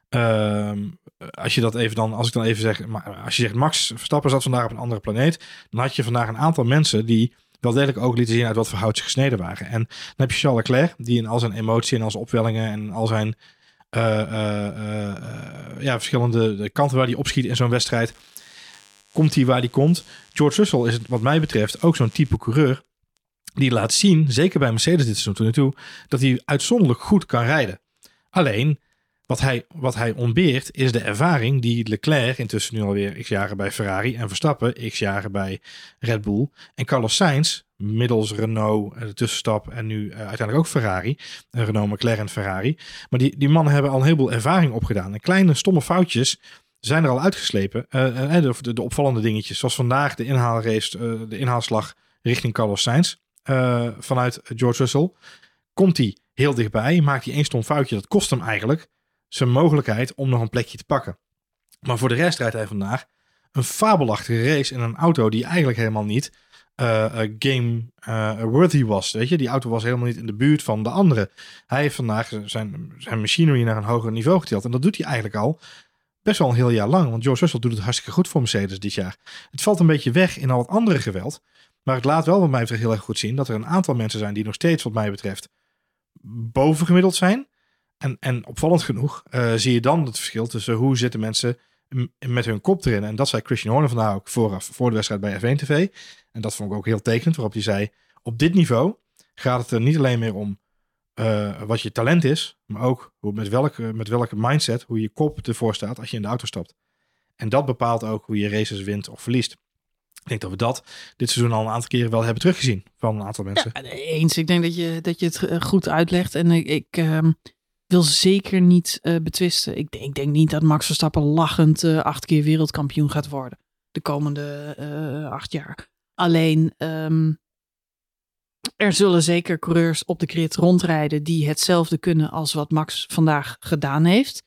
Ehm, als je dat even dan, als ik dan even zeg, maar als je zegt Max Verstappen zat vandaag op een andere planeet, dan had je vandaag een aantal mensen die wel degelijk ook lieten zien uit wat voor hout ze gesneden waren. En dan heb je Charles Leclerc, die in al zijn emotie en al zijn opwellingen en al zijn eh, eh, eh, ja, verschillende de kanten waar hij opschiet in zo'n wedstrijd, komt hij waar hij komt. George Russell is het wat mij betreft ook zo'n type coureur die laat zien, zeker bij Mercedes dit seizoen toe, dat hij uitzonderlijk goed kan rijden. Alleen, wat hij, wat hij ontbeert, is de ervaring die Leclerc intussen nu alweer x jaren bij Ferrari en Verstappen x jaren bij Red Bull en Carlos Sainz, middels Renault, eh, de tussenstap en nu eh, uiteindelijk ook Ferrari, eh, Renault, McLaren, Ferrari. Maar die, die mannen hebben al een heleboel ervaring opgedaan. En kleine stomme foutjes zijn er al uitgeslepen. Eh, eh, de, de opvallende dingetjes, zoals vandaag de inhaalrace, de inhaalslag richting Carlos Sainz vanuit George Russell. Komt hij heel dichtbij, maakt hij één stom foutje. Dat kost hem eigenlijk zijn mogelijkheid om nog een plekje te pakken. Maar voor de rest rijdt hij vandaag een fabelachtige race in een auto die eigenlijk helemaal niet eh, eh, game eh, worthy was. Weet je, die auto was helemaal niet in de buurt van de andere. Hij heeft vandaag zijn, zijn machinery naar een hoger niveau getild. En dat doet hij eigenlijk al best wel een heel jaar lang. Want George Russell doet het hartstikke goed voor Mercedes dit jaar. Het valt een beetje weg in al het andere geweld. Maar het laat wel wat mij betreft heel erg goed zien dat er een aantal mensen zijn die nog steeds wat mij betreft bovengemiddeld zijn. En, en opvallend genoeg eh, zie je dan het verschil tussen hoe zitten mensen met hun kop erin. En dat zei Christian Horner vandaag ook vooraf voor de wedstrijd bij F1 TV. En dat vond ik ook heel tekenend, waarop hij zei, op dit niveau gaat het er niet alleen meer om eh, wat je talent is, maar ook hoe, met, welke, met welke mindset, hoe je kop ervoor staat als je in de auto stapt. En dat bepaalt ook hoe je races wint of verliest. Ik denk dat we dat dit seizoen al een aantal keren wel hebben teruggezien van een aantal mensen. Ja, eens. Ik denk dat je, dat je het eh, goed uitlegt. En ik, ik ehm, wil zeker niet eh, betwisten. Ik, ik denk niet dat Max Verstappen lachend eh, acht keer wereldkampioen gaat worden. De komende eh, acht jaar. Alleen, ehm, er zullen zeker coureurs op de grid rondrijden die hetzelfde kunnen als wat Max vandaag gedaan heeft.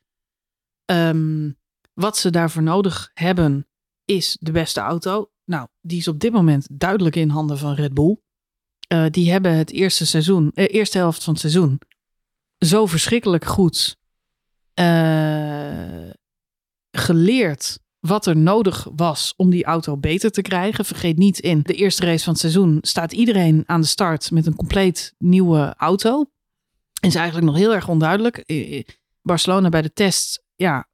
Ehm, wat ze daarvoor nodig hebben is de beste auto. Nou, die is op dit moment duidelijk in handen van Red Bull. Die hebben het eerste seizoen, eerste helft van het seizoen zo verschrikkelijk goed eh, geleerd wat er nodig was om die auto beter te krijgen. Vergeet niet, in de eerste race van het seizoen staat iedereen aan de start met een compleet nieuwe auto. Is eigenlijk nog heel erg onduidelijk. Barcelona bij de test, ja,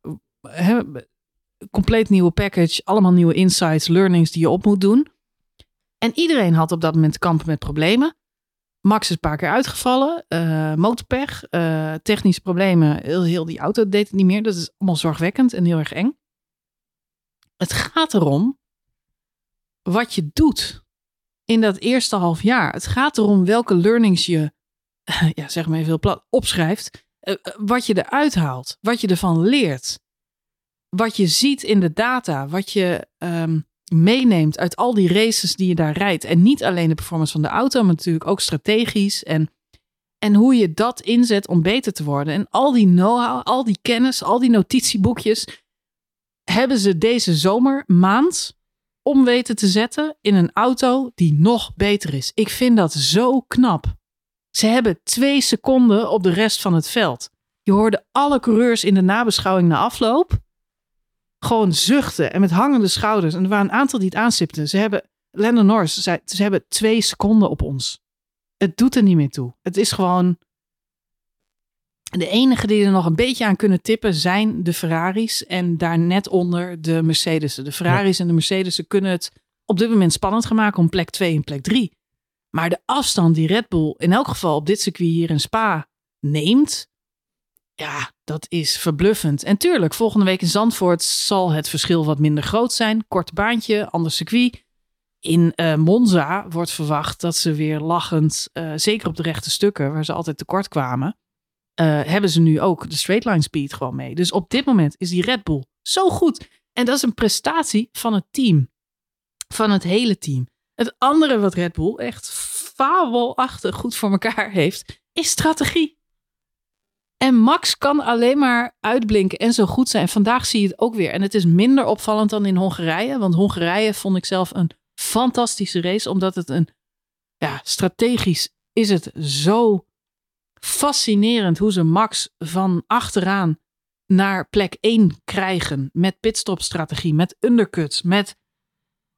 compleet nieuwe package, allemaal nieuwe insights, learnings die je op moet doen. En iedereen had op dat moment kampen met problemen. Max is een paar keer uitgevallen. Uh, motorpech, uh, technische problemen. Heel, heel die auto deed het niet meer. Dat is allemaal zorgwekkend en heel erg eng. Het gaat erom wat je doet in dat eerste half jaar. Het gaat erom welke learnings je, ja, zeg maar even plat, opschrijft. Wat je eruit haalt. Wat je ervan leert. Wat je ziet in de data. Wat je um, meeneemt uit al die races die je daar rijdt. En niet alleen de performance van de auto, maar natuurlijk ook strategisch. En, en hoe je dat inzet om beter te worden. En al die know-how, al die kennis, al die notitieboekjes. hebben ze deze zomer, maand, om weten te zetten in een auto die nog beter is. Ik vind dat zo knap. Ze hebben twee seconden op de rest van het veld. Je hoorde alle coureurs in de nabeschouwing na afloop gewoon zuchten en met hangende schouders. En er waren een aantal die het aanstipten. Ze hebben, Lennon Norris zei, ze hebben twee seconden op ons. Het doet er niet meer toe. Het is gewoon... De enige die er nog een beetje aan kunnen tippen zijn de Ferraris en daar net onder de Mercedes. De Ferraris en de Mercedes kunnen het op dit moment spannend gaan maken om plek 2 en plek 3. Maar de afstand die Red Bull in elk geval op dit circuit hier in Spa neemt, ja, dat is verbluffend. En tuurlijk, volgende week in Zandvoort zal het verschil wat minder groot zijn. Kort baantje, ander circuit. In uh, Monza wordt verwacht dat ze weer lachend, uh, zeker op de rechte stukken, waar ze altijd tekort kwamen, uh, hebben ze nu ook de straight line speed gewoon mee. Dus op dit moment is die Red Bull zo goed. En dat is een prestatie van het team. Van het hele team. Het andere wat Red Bull echt fabelachtig goed voor elkaar heeft, is strategie. En Max kan alleen maar uitblinken en zo goed zijn. Vandaag zie je het ook weer. En het is minder opvallend dan in Hongarije. Want Hongarije vond ik zelf een fantastische race. Omdat het een, ja, strategisch is het zo fascinerend hoe ze Max van achteraan naar plek 1 krijgen. Met pitstopstrategie, met undercuts, met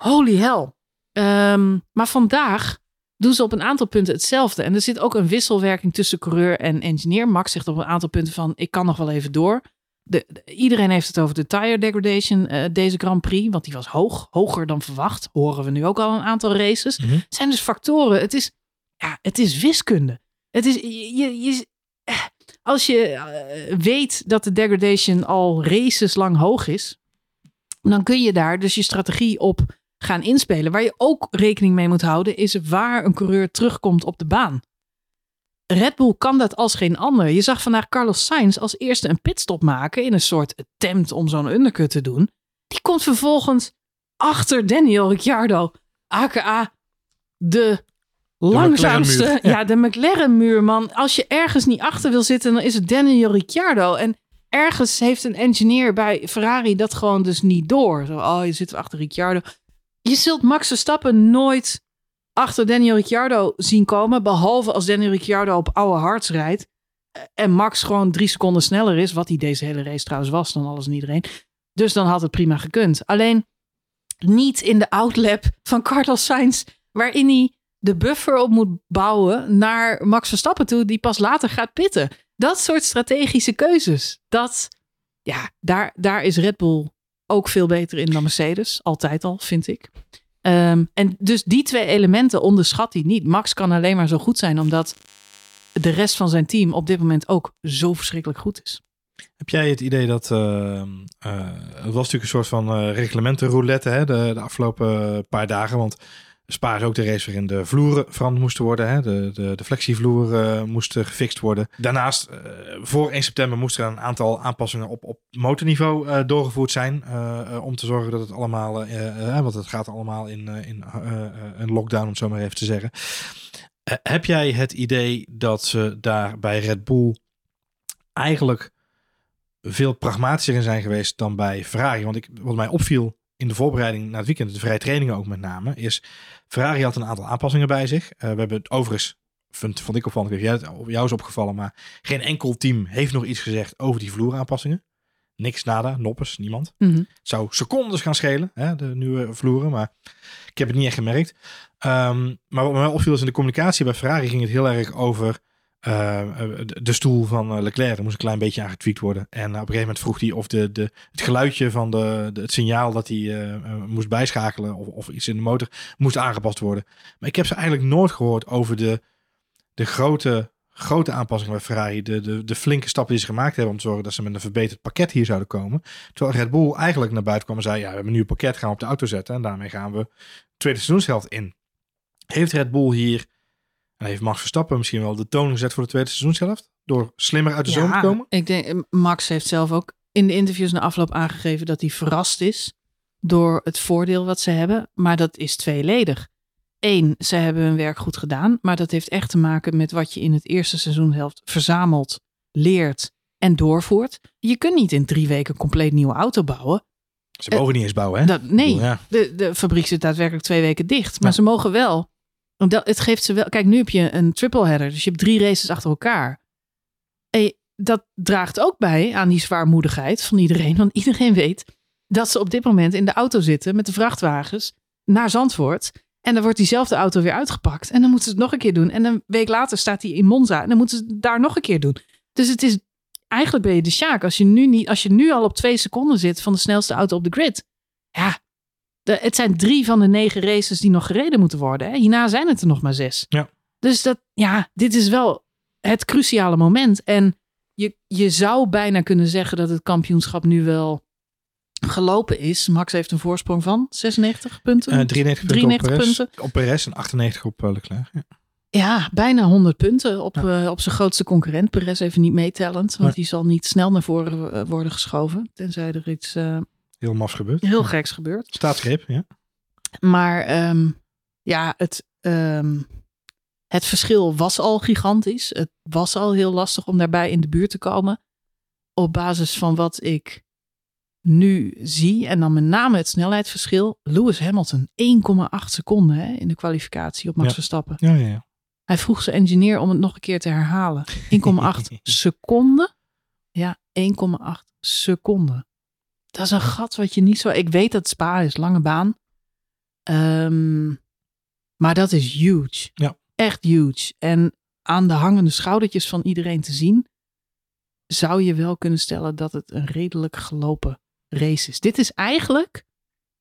holy hell. Um, maar vandaag doen ze op een aantal punten hetzelfde. En er zit ook een wisselwerking tussen coureur en engineer. Max zegt op een aantal punten van, ik kan nog wel even door. De, iedereen heeft het over de tire degradation uh, deze Grand Prix, want die was hoog, hoger dan verwacht. Horen we nu ook al een aantal races. Mhm. Het zijn dus factoren. Het is, ja, het is wiskunde. Het is, je, je, eh, als je eh, weet dat de degradation al races lang hoog is, dan kun je daar dus je strategie op gaan inspelen. Waar je ook rekening mee moet houden, is waar een coureur terugkomt op de baan. Red Bull kan dat als geen ander. Je zag vandaag Carlos Sainz als eerste een pitstop maken in een soort attempt om zo'n undercut te doen. Die komt vervolgens achter Daniel Ricciardo, aka de, langzaamste, ja, de McLaren-muur, man. Als je ergens niet achter wil zitten, dan is het Daniel Ricciardo. En ergens heeft een engineer bij Ferrari dat gewoon dus niet door. Zo, oh, je zit achter Ricciardo. Je zult Max Verstappen nooit achter Daniel Ricciardo zien komen. Behalve als Daniel Ricciardo op oude hards rijdt. En Max gewoon drie seconden sneller is. Wat hij deze hele race trouwens was dan alles en iedereen. Dus dan had het prima gekund. Alleen niet in de outlap van Carlos Sainz. Waarin hij de buffer op moet bouwen naar Max Verstappen toe. Die pas later gaat pitten. Dat soort strategische keuzes. Dat, ja, daar, daar is Red Bull ook veel beter in dan Mercedes. Altijd al, vind ik. Um, en dus die twee elementen onderschat hij niet. Max kan alleen maar zo goed zijn omdat de rest van zijn team op dit moment ook zo verschrikkelijk goed is. Heb jij het idee dat uh, uh, het was natuurlijk een soort van uh, reglementenroulette hè, de, de afgelopen paar dagen, want Spa is ook de race waarin de vloeren veranderd moesten worden. Hè? De, de, de flexievloeren uh, moesten gefixt worden. Daarnaast, uh, voor 1 september moesten er een aantal aanpassingen op, op motorniveau uh, doorgevoerd zijn. om te zorgen dat het allemaal, want het gaat allemaal in, in een lockdown, om het zo maar even te zeggen. heb jij het idee dat ze daar bij Red Bull eigenlijk veel pragmatischer in zijn geweest dan bij Ferrari? Want ik, wat mij opviel in de voorbereiding naar het weekend, de vrije trainingen ook met name, is Ferrari had een aantal aanpassingen bij zich. Uh, we hebben het overigens, vond, vond ik opvallend, ik weet jou is opgevallen, maar geen enkel team heeft nog iets gezegd over die vloeraanpassingen. Niks, nada, noppes, niemand. Mm -hmm. Het zou secondes gaan schelen, hè, de nieuwe vloeren, maar ik heb het niet echt gemerkt. Um, maar wat mij opviel is in de communicatie bij Ferrari ging het heel erg over de stoel van Leclerc. Er moest een klein beetje aan getweakt worden. En op een gegeven moment vroeg hij of de, de, het geluidje van de, het signaal dat hij moest bijschakelen of, of iets in de motor moest aangepast worden. Maar ik heb ze eigenlijk nooit gehoord over de de grote, grote aanpassingen bij Ferrari, de, de, de flinke stappen die ze gemaakt hebben om te zorgen dat ze met een verbeterd pakket hier zouden komen. Terwijl Red Bull eigenlijk naar buiten kwam en zei, ja, we hebben een nieuw pakket, gaan we op de auto zetten en daarmee gaan we tweede seizoenshelft in. Heeft Red Bull hier, en heeft Max Verstappen misschien wel de toon gezet voor de tweede seizoenshelft? Door slimmer uit de zomer te komen? Ik denk, eh, Max heeft zelf ook in de interviews na afloop aangegeven dat hij verrast is door het voordeel wat ze hebben. Maar dat is tweeledig. Eén, ze hebben hun werk goed gedaan. Maar dat heeft echt te maken met wat je in het eerste seizoenhelft verzamelt, leert en doorvoert. Je kunt niet in drie weken een compleet nieuwe auto bouwen. Ze mogen niet eens bouwen, hè? Dat, nee, bedoel, ja. de, de fabriek zit daadwerkelijk twee weken dicht. Maar Ja. ze mogen wel. Dat, het geeft ze wel. Kijk, nu heb je een triple header. Dus je hebt drie races achter elkaar. Dat draagt ook bij aan die zwaarmoedigheid van iedereen. Want iedereen weet dat ze op dit moment in de auto zitten met de vrachtwagens naar Zandvoort. En dan wordt diezelfde auto weer uitgepakt. En dan moeten ze het nog een keer doen. En een week later staat hij in Monza. En dan moeten ze het daar nog een keer doen. Dus het is. Eigenlijk ben je de Sjaak. Als je nu, niet, als je nu al op twee seconden zit van de snelste auto op de grid. Ja, de, het zijn drie van de negen races die nog gereden moeten worden. Hè? Hierna zijn het er nog maar zes. Ja. Dus dat, ja, dit is wel het cruciale moment. En je, je zou bijna kunnen zeggen dat het kampioenschap nu wel gelopen is. Max heeft een voorsprong van 96 punten. Eh, 93 punten 93 op Perez, punten. op Perez en 98 op eh, Leclerc. Ja. Ja, bijna 100 punten op, eh, op zijn grootste concurrent. Perez even niet meetellend, want Nee. die zal niet snel naar voren eh, worden geschoven. Tenzij er iets eh, Heel maf gebeurd. heel geks gebeurt. Staatsgreep, ja. Maar ehm, ja, het, ehm, het verschil was al gigantisch. Het was al heel lastig om daarbij in de buurt te komen. Op basis van wat ik nu zie. En dan met name het snelheidsverschil. Lewis Hamilton, 1,8 seconden hè, in de kwalificatie op Max Ja. Verstappen. Ja, ja, ja. Hij vroeg zijn engineer om het nog een keer te herhalen. 1,8 seconden? Ja, 1,8 seconden. Dat is een gat wat je niet zo... Ik weet dat Spa is, lange baan. Ehm, maar dat is huge. Ja. Echt huge. En aan de hangende schoudertjes van iedereen te zien... zou je wel kunnen stellen dat het een redelijk gelopen race is. Dit is eigenlijk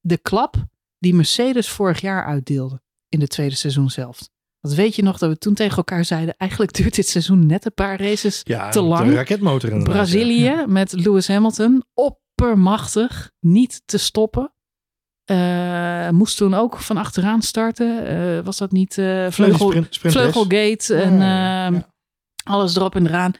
de klap die Mercedes vorig jaar uitdeelde in de tweede seizoenshelft. Want weet je nog dat we toen tegen elkaar zeiden... eigenlijk duurt dit seizoen net een paar races ja te lang. De raketmotor inderdaad. Brazilië ja. met Lewis Hamilton. Oppermachtig. Niet te stoppen. Eh, moest toen ook van achteraan starten. Eh, was dat niet vleugel, Sprint- sprintrace. vleugelgate en ja, eh, ja. alles erop en eraan.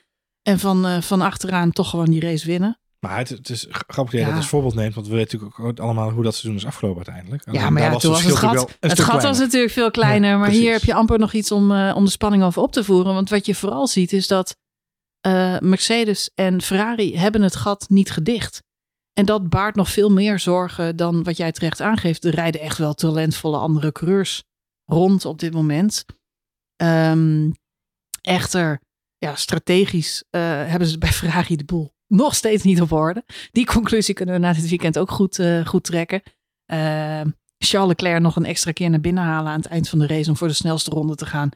En van, van achteraan toch gewoon die race winnen. Maar het, het is grappig dat je Ja. dat als voorbeeld neemt. Want we weten natuurlijk ook allemaal hoe dat seizoen is afgelopen uiteindelijk. Ja, maar ja, toen was het gat. Het gat was natuurlijk veel kleiner. Maar hier heb je amper nog iets om, om de spanning over op te voeren. Want wat je vooral ziet is dat Mercedes en Ferrari hebben het gat niet gedicht. En dat baart nog veel meer zorgen dan wat jij terecht aangeeft. Er rijden echt wel talentvolle andere coureurs rond op dit moment. Ehm, echter, ja, strategisch eh, hebben ze bij Ferrari de boel nog steeds niet op orde. Die conclusie kunnen we na dit weekend ook goed, eh, goed trekken. Ehm, Charles Leclerc nog een extra keer naar binnen halen aan het eind van de race om voor de snelste ronde te gaan.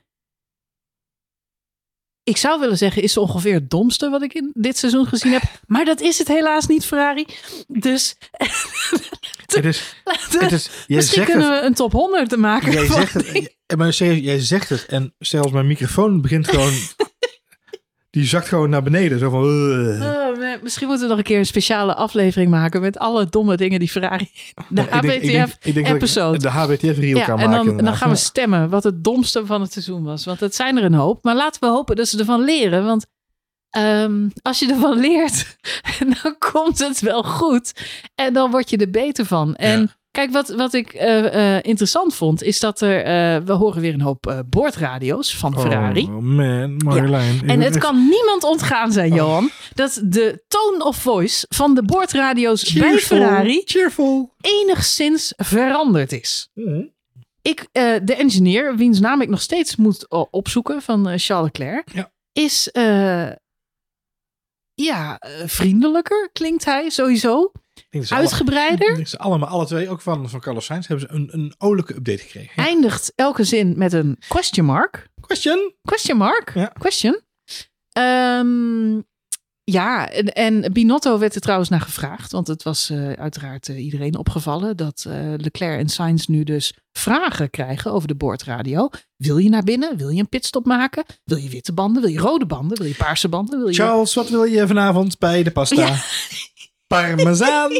Ik zou willen zeggen, is ongeveer het domste wat ik in dit seizoen gezien heb. Maar dat is het helaas niet, Ferrari. Dus Het is, het is, misschien zegt kunnen het, we een top 100 maken. jij zegt het, maar jij zegt het en zelfs mijn microfoon begint gewoon, die zakt gewoon naar beneden. Zo van, uh. Oh, misschien moeten we nog een keer een speciale aflevering maken met alle domme dingen die Ferrari. De Ik denk- ik denk- HBTF ik denk dat ik episode. De HBTF reel Ja, kan en maken. dan, dan gaan we stemmen wat het domste van het seizoen was. Want het zijn er een hoop. Maar laten we hopen dat ze ervan leren. Want ehm, als je ervan leert, dan komt het wel goed. En dan word je er beter van. En Ja. Kijk, wat, wat ik eh, eh, interessant vond, is dat er, eh, we horen weer een hoop boordradio's van Ferrari. Oh man, Marjolein. En het echt kan niemand ontgaan zijn, Johan, dat de tone of voice van de boordradio's bij Ferrari Cheerful. enigszins veranderd is. Mhm. Ik, de engineer, wiens naam ik nog steeds moet opzoeken van Charles Leclerc, Ja. is ja, vriendelijker klinkt hij sowieso. Denk dat alle- Uitgebreider. denk ze allemaal, alle twee, ook van, van Carlos Sainz, hebben ze een, een olijke update gekregen. Ja. Eindigt elke zin met een question mark. Question? Question mark? Ja. Question. Ehm, Ja, en, en Binotto werd er trouwens naar gevraagd. Want het was eh, uiteraard eh, iedereen opgevallen dat eh, Leclerc en Sainz nu dus vragen krijgen over de boordradio. Wil je naar binnen? Wil je een pitstop maken? Wil je witte banden? Wil je rode banden? Wil je paarse banden? Wil je... Charles, wat wil je vanavond bij de pasta? Ja. Parmezaan.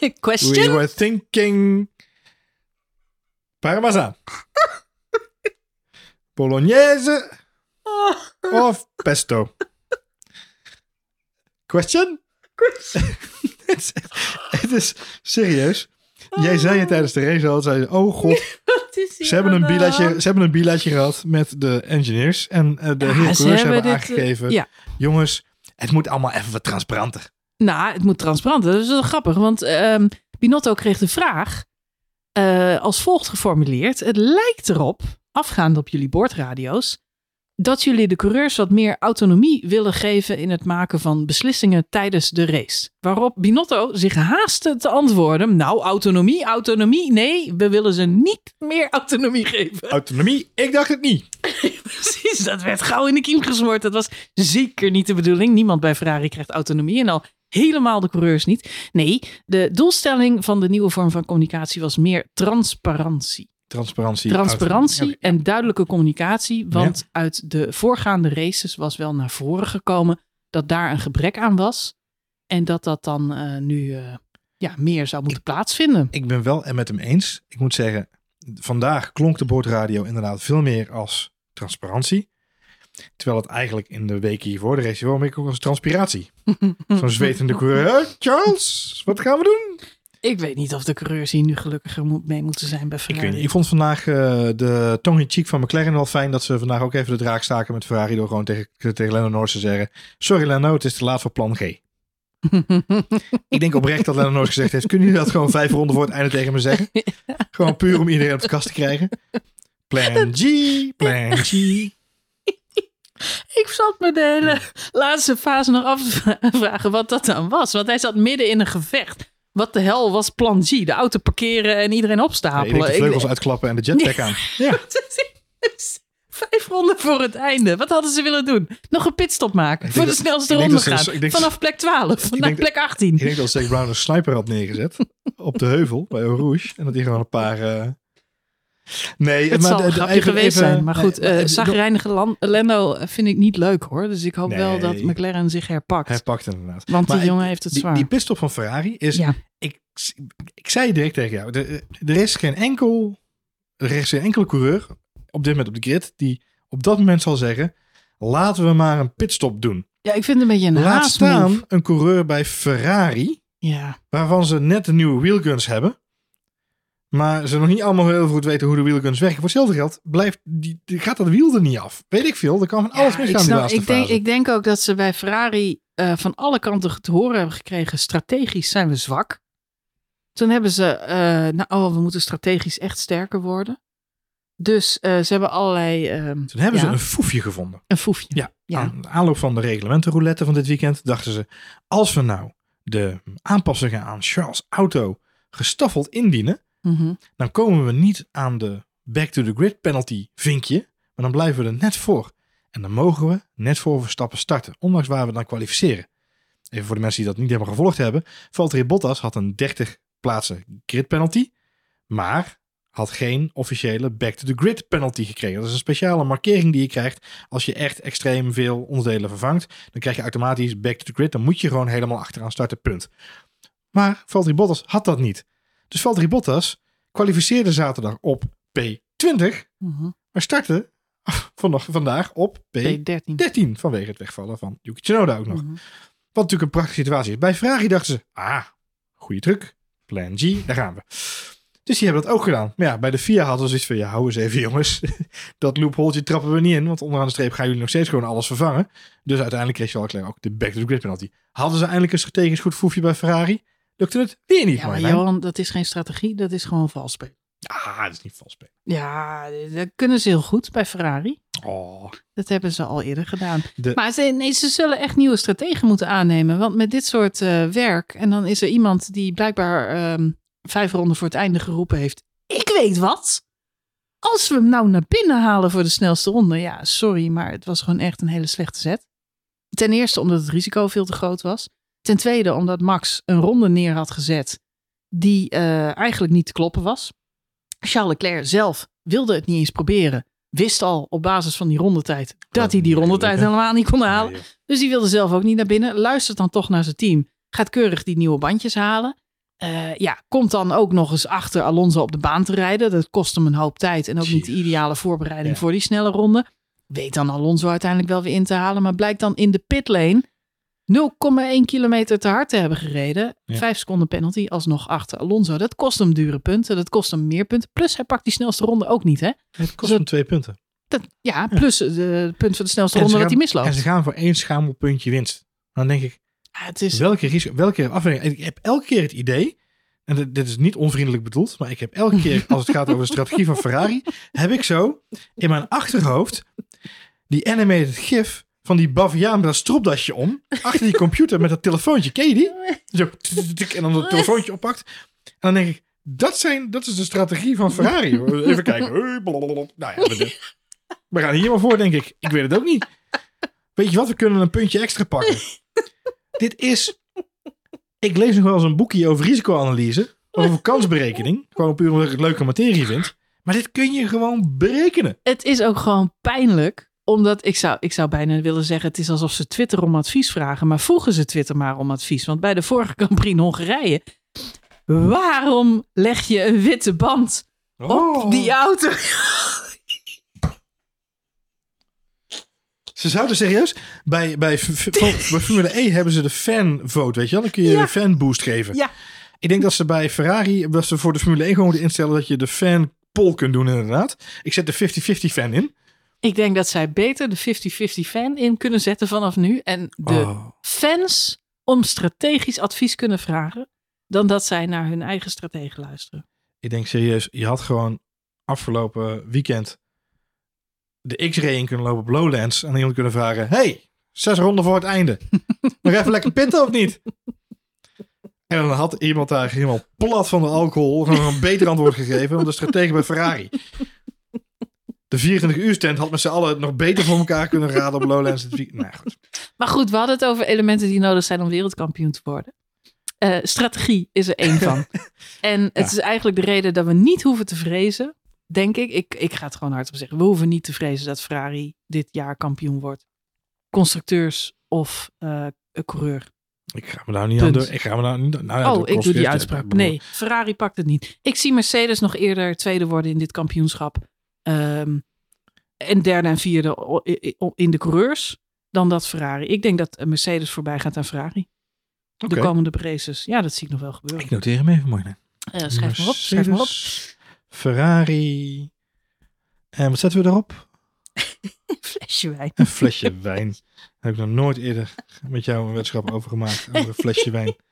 We Question? were thinking parmezaan. Bolognese of pesto? Question? het, is, het is serieus. Jij zei het tijdens de race al. Zei, je, oh god, ze hebben, een biletje, ze hebben een biletje gehad met de engineers. En eh, de Ja, hele coureurs hebben dit, eh, aangegeven. ja. Jongens, het moet allemaal even wat transparanter. Nou, het moet transparant. Dat is wel grappig, want ehm Binotto kreeg de vraag eh, als volgt geformuleerd. Het lijkt erop, afgaand op jullie boordradio's, dat jullie de coureurs wat meer autonomie willen geven in het maken van beslissingen tijdens de race. Waarop Binotto zich haastte te antwoorden. Nou, autonomie, autonomie. Nee, we willen ze niet meer autonomie geven. Autonomie, ik dacht het niet. Precies, dat werd gauw in de kiem gesmoord. Dat was zeker niet de bedoeling. Niemand bij Ferrari krijgt autonomie en al helemaal de coureurs niet. Nee, de doelstelling van de nieuwe vorm van communicatie was meer transparantie. Transparantie. Transparantie en duidelijke communicatie. Want uit de voorgaande races was wel naar voren gekomen dat daar een gebrek aan was. En dat dat dan eh, nu eh, ja, meer zou moeten plaatsvinden. Ik ben wel en met hem eens. Ik moet zeggen, vandaag klonk de boordradio inderdaad veel meer als transparantie. Terwijl het eigenlijk in de weken hiervoor, de race hiervoor, meer ook als transpiratie. Zo'n zwetende coureur. "Huh, Charles, wat gaan we doen? Ik weet niet of de coureurs hier nu gelukkiger moet- mee moeten zijn bij Ik Ferrari. weet niet. Ik vond vandaag eh, de Tony Cheek van McLaren wel fijn dat ze vandaag ook even de draak staken met Ferrari door gewoon tegen, tegen Lando Norris te zeggen: Sorry Lando, het is te laat voor plan G. Ik denk oprecht dat Lando Norris gezegd heeft: Kunnen jullie dat gewoon vijf ronden voor het einde tegen me zeggen? Gewoon puur om iedereen op de kast te krijgen. Plan G, plan G. Ik zat me de hele laatste fase nog af te vragen wat dat dan was. Want hij zat midden in een gevecht. Wat de hel was plan G? De auto parkeren en iedereen Ja, opstapelen. denk de vleugels uitklappen en de jetpack aan. Ja. Vijf ronden voor het einde. Wat hadden ze willen doen? Nog een pitstop maken. Voor de dat- snelste ronde gaan. denk- Vanaf plek 12 naar denk- plek 18. Ik denk dat Zack Brown een sniper had neergezet op de heuvel bij Eau Rouge. En dat hij gewoon een paar... eh, Nee, het maar zal een grapje even- geweest even- zijn. Maar nee, goed, maar, eh zagrijnige Lan- Lando vind ik niet leuk hoor. Dus ik hoop wel Nee. dat McLaren zich herpakt. Hij pakt het inderdaad. Want die jongen heeft het Die, zwaar. die pitstop van Ferrari is... Ja. Ik, ik zei direct tegen jou, er, er is geen enkel... Er is geen enkele coureur op dit moment op de grid die op dat moment zal zeggen... Laten we maar een pitstop doen. ja, ik vind het een beetje een Laat staan een coureur bij Ferrari... Ja. waarvan ze net de nieuwe wheelguns hebben... maar ze nog niet allemaal heel goed weten hoe de wheelguns werken. Voor hetzelfde geld blijft die, die- gaat dat wiel er niet af. Weet ik veel, er kan van alles Ja, misgaan ik, snap- ik, denk, ik denk ook dat ze bij Ferrari eh, van alle kanten te horen hebben gekregen: strategisch zijn we zwak. Toen hebben ze, eh, nou, oh, we moeten strategisch echt sterker worden. Dus eh, ze hebben allerlei. ehm, Toen hebben ja, ze een foefje gevonden. een foefje. Ja, Ja. aan aanloop van de reglementenroulette van dit weekend dachten ze... als we nou de aanpassingen aan Charles' auto gestaffeld indienen... Mhm. dan komen we niet aan de back to the grid penalty vinkje... maar dan blijven we er net voor. En dan mogen we net voor Verstappen starten, ondanks waar we dan kwalificeren. Even voor de mensen die dat niet helemaal gevolgd hebben. Valtteri Bottas had een 30 plaatsen grid penalty, maar had geen officiële back to the grid penalty gekregen. Dat is een speciale markering die je krijgt als je echt extreem veel onderdelen vervangt. Dan krijg je automatisch back to the grid. Dan moet je gewoon helemaal achteraan starten, punt. Maar Valtteri Bottas had dat niet. Dus Valtteri Bottas kwalificeerde zaterdag op P20, Mhm. maar startte vandag, vandaag op P13 P13. vanwege het wegvallen van Yuki Tsunoda ook nog. Mhm. Wat natuurlijk een prachtige situatie is. Bij Ferrari dachten ze, ah, goede truc, plan G, daar gaan we. Dus die hebben dat ook gedaan. Maar ja, bij de FIA hadden ze zoiets van, ja, hou eens even jongens. dat loopholtje trappen we niet in, want onderaan de streep gaan jullie nog steeds gewoon alles vervangen. Dus uiteindelijk kreeg Charles Leclerc ook de back to the grid penalty. Hadden ze eindelijk een strategisch goed foefje bij Ferrari? Lukte het weer niet. Ja, maar. Johan, dat is geen strategie, dat is gewoon vals spelen. Ah, dat is niet vals spelen. Ja, dat kunnen ze heel goed bij Ferrari. Oh, Dat hebben ze al eerder gedaan. De- Maar ze, nee, ze zullen echt nieuwe strategen moeten aannemen. Want met dit soort eh, werk. En dan is er iemand die blijkbaar ehm, vijf ronden voor het einde geroepen heeft. Ik weet wat. Als we hem nou naar binnen halen voor de snelste ronde. Ja, sorry, maar het was gewoon echt een hele slechte zet. Ten eerste omdat het risico veel te groot was. Ten tweede omdat Max een ronde neer had gezet die eh, eigenlijk niet te kloppen was. Charles Leclerc zelf wilde het niet eens proberen. Wist al op basis van die rondetijd dat hij die rondetijd helemaal niet kon halen. Nee. Dus die wilde zelf ook niet naar binnen. Luistert dan toch naar zijn team. Gaat keurig die nieuwe bandjes halen. Eh, ja, komt dan ook nog eens achter Alonso op de baan te rijden. Dat kost hem een hoop tijd. En ook niet de ideale voorbereiding Ja. voor die snelle ronde. Weet dan Alonso uiteindelijk wel weer in te halen. Maar blijkt dan in de pitlane 0,1 kilometer te hard te hebben gereden. Ja. Vijf seconden penalty alsnog achter Alonso. Dat kost hem dure punten. Dat kost hem meer punten. Plus hij pakt die snelste ronde ook niet. Hè? Het kost hem twee punten. Dat, ja, plus de, de punt van de snelste ronde dat hij misloopt. En ze gaan voor één schamelpuntje winst. Dan denk ik, Ja, het is, welke risico, welke afweging. Ik heb elke keer het idee, en dit- dit is niet onvriendelijk bedoeld, maar ik heb elke keer als het gaat over de strategie van Ferrari, heb ik zo in mijn achterhoofd die animated gif van die baviaan met dat stropdasje om, achter die computer met dat telefoontje. Ken je die? Zo, en dan het telefoontje oppakt. En dan denk ik, dat, zijn, dat is de strategie van Ferrari. Even kijken. Nou ja, we, we gaan hier maar voor, denk ik. Ik weet het ook niet. Weet je wat, we kunnen een puntje extra pakken. Dit is... Ik lees nog wel eens een boekje over risicoanalyse. Over kansberekening. Gewoon puur omdat ik het leuke materie vind. Maar dit kun je gewoon berekenen. het is ook gewoon pijnlijk. Omdat ik zou, ik zou bijna willen zeggen: het is alsof ze Twitter om advies vragen. Maar vroegen ze Twitter maar om advies. Want bij de vorige Grand Prix in Hongarije. Waarom leg je een witte band op Oh. die auto? Ze zouden serieus... Bij, bij, Formule E hebben ze de fanvote, weet je wel? Dan kun je Ja. een fanboost geven. Ja. Ik denk dat ze bij Ferrari... Dat ze voor de Formule 1 gewoon moeten instellen dat je de fan poll kunt doen inderdaad. Ik zet de 50-50 fan in. Ik denk dat zij beter de 50-50 fan in kunnen zetten vanaf nu. En de Oh. fans om strategisch advies kunnen vragen. Dan dat zij naar hun eigen strategen luisteren. Ik denk serieus, je had gewoon afgelopen weekend de X-ray in kunnen lopen op Lowlands. En iemand kunnen vragen, hey, zes ronden voor het einde. Nog even lekker pinten of niet? En dan had iemand daar helemaal plat van de alcohol een beter antwoord gegeven dan de stratege bij Ferrari. De 24 uur stand had met z'n allen het nog beter voor elkaar kunnen raden op Lowlands. Nou, goed. Maar goed, we hadden het over elementen die nodig zijn om wereldkampioen te worden. Eh, strategie is er één van. en het Ja. is eigenlijk de reden dat we niet hoeven te vrezen, denk ik. Ik, ik ga het gewoon hardop zeggen. We hoeven niet te vrezen dat Ferrari dit jaar kampioen wordt. Constructeurs of eh, een coureur. Ik ga me daar niet Punt. aan doen. Ik ga me daar niet nou ja, oh, ik doe die uitspraak. Nee, Ferrari pakt het niet. Ik zie Mercedes nog eerder tweede worden in dit kampioenschap. Ehm, en derde en vierde in de coureurs. Dan dat Ferrari. Ik denk dat Mercedes voorbij gaat aan Ferrari. De komende races. Ja, dat zie ik nog wel gebeuren. Ik noteer hem even mooi. nee. Eh, schrijf maar op. Schrijf maar op. Mercedes, Ferrari. En wat zetten we erop? Flesje wijn. Een flesje wijn. Daar heb ik nog nooit eerder met jou een weddenschap over gemaakt. Over een flesje wijn.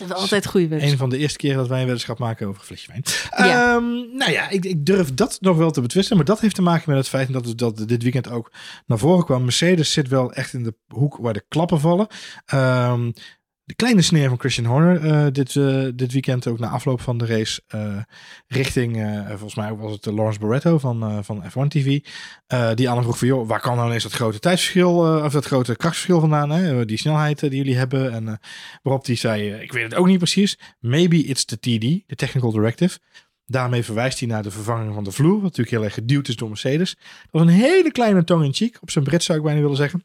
Het zijn wel altijd goede Een van de eerste keren dat wij een weddenschap maken over een flesje wijn. Ja. Ehm, nou ja, ik, ik durf dat nog wel te betwisten. Maar dat heeft te maken met het feit dat, dat dit weekend ook naar voren kwam. Mercedes zit wel echt in de hoek waar de klappen vallen. Ehm, de kleine sneer van Christian Horner eh, dit, eh, dit weekend ook na afloop van de race eh, richting, volgens mij was het Lawrence Barretto van, van F1 TV. die aan vroeg van, joh, waar kan nou ineens dat grote tijdsverschil, of dat grote krachtverschil vandaan, hè? die snelheid die jullie hebben. En waarop hij zei, ik weet het ook niet precies. Maybe it's the TD, de Technical Directive. Daarmee verwijst hij naar de vervanging van de vloer, wat natuurlijk heel erg geduwd is door Mercedes. Dat was een hele kleine tong in cheek, op zijn Brits zou ik bijna willen zeggen.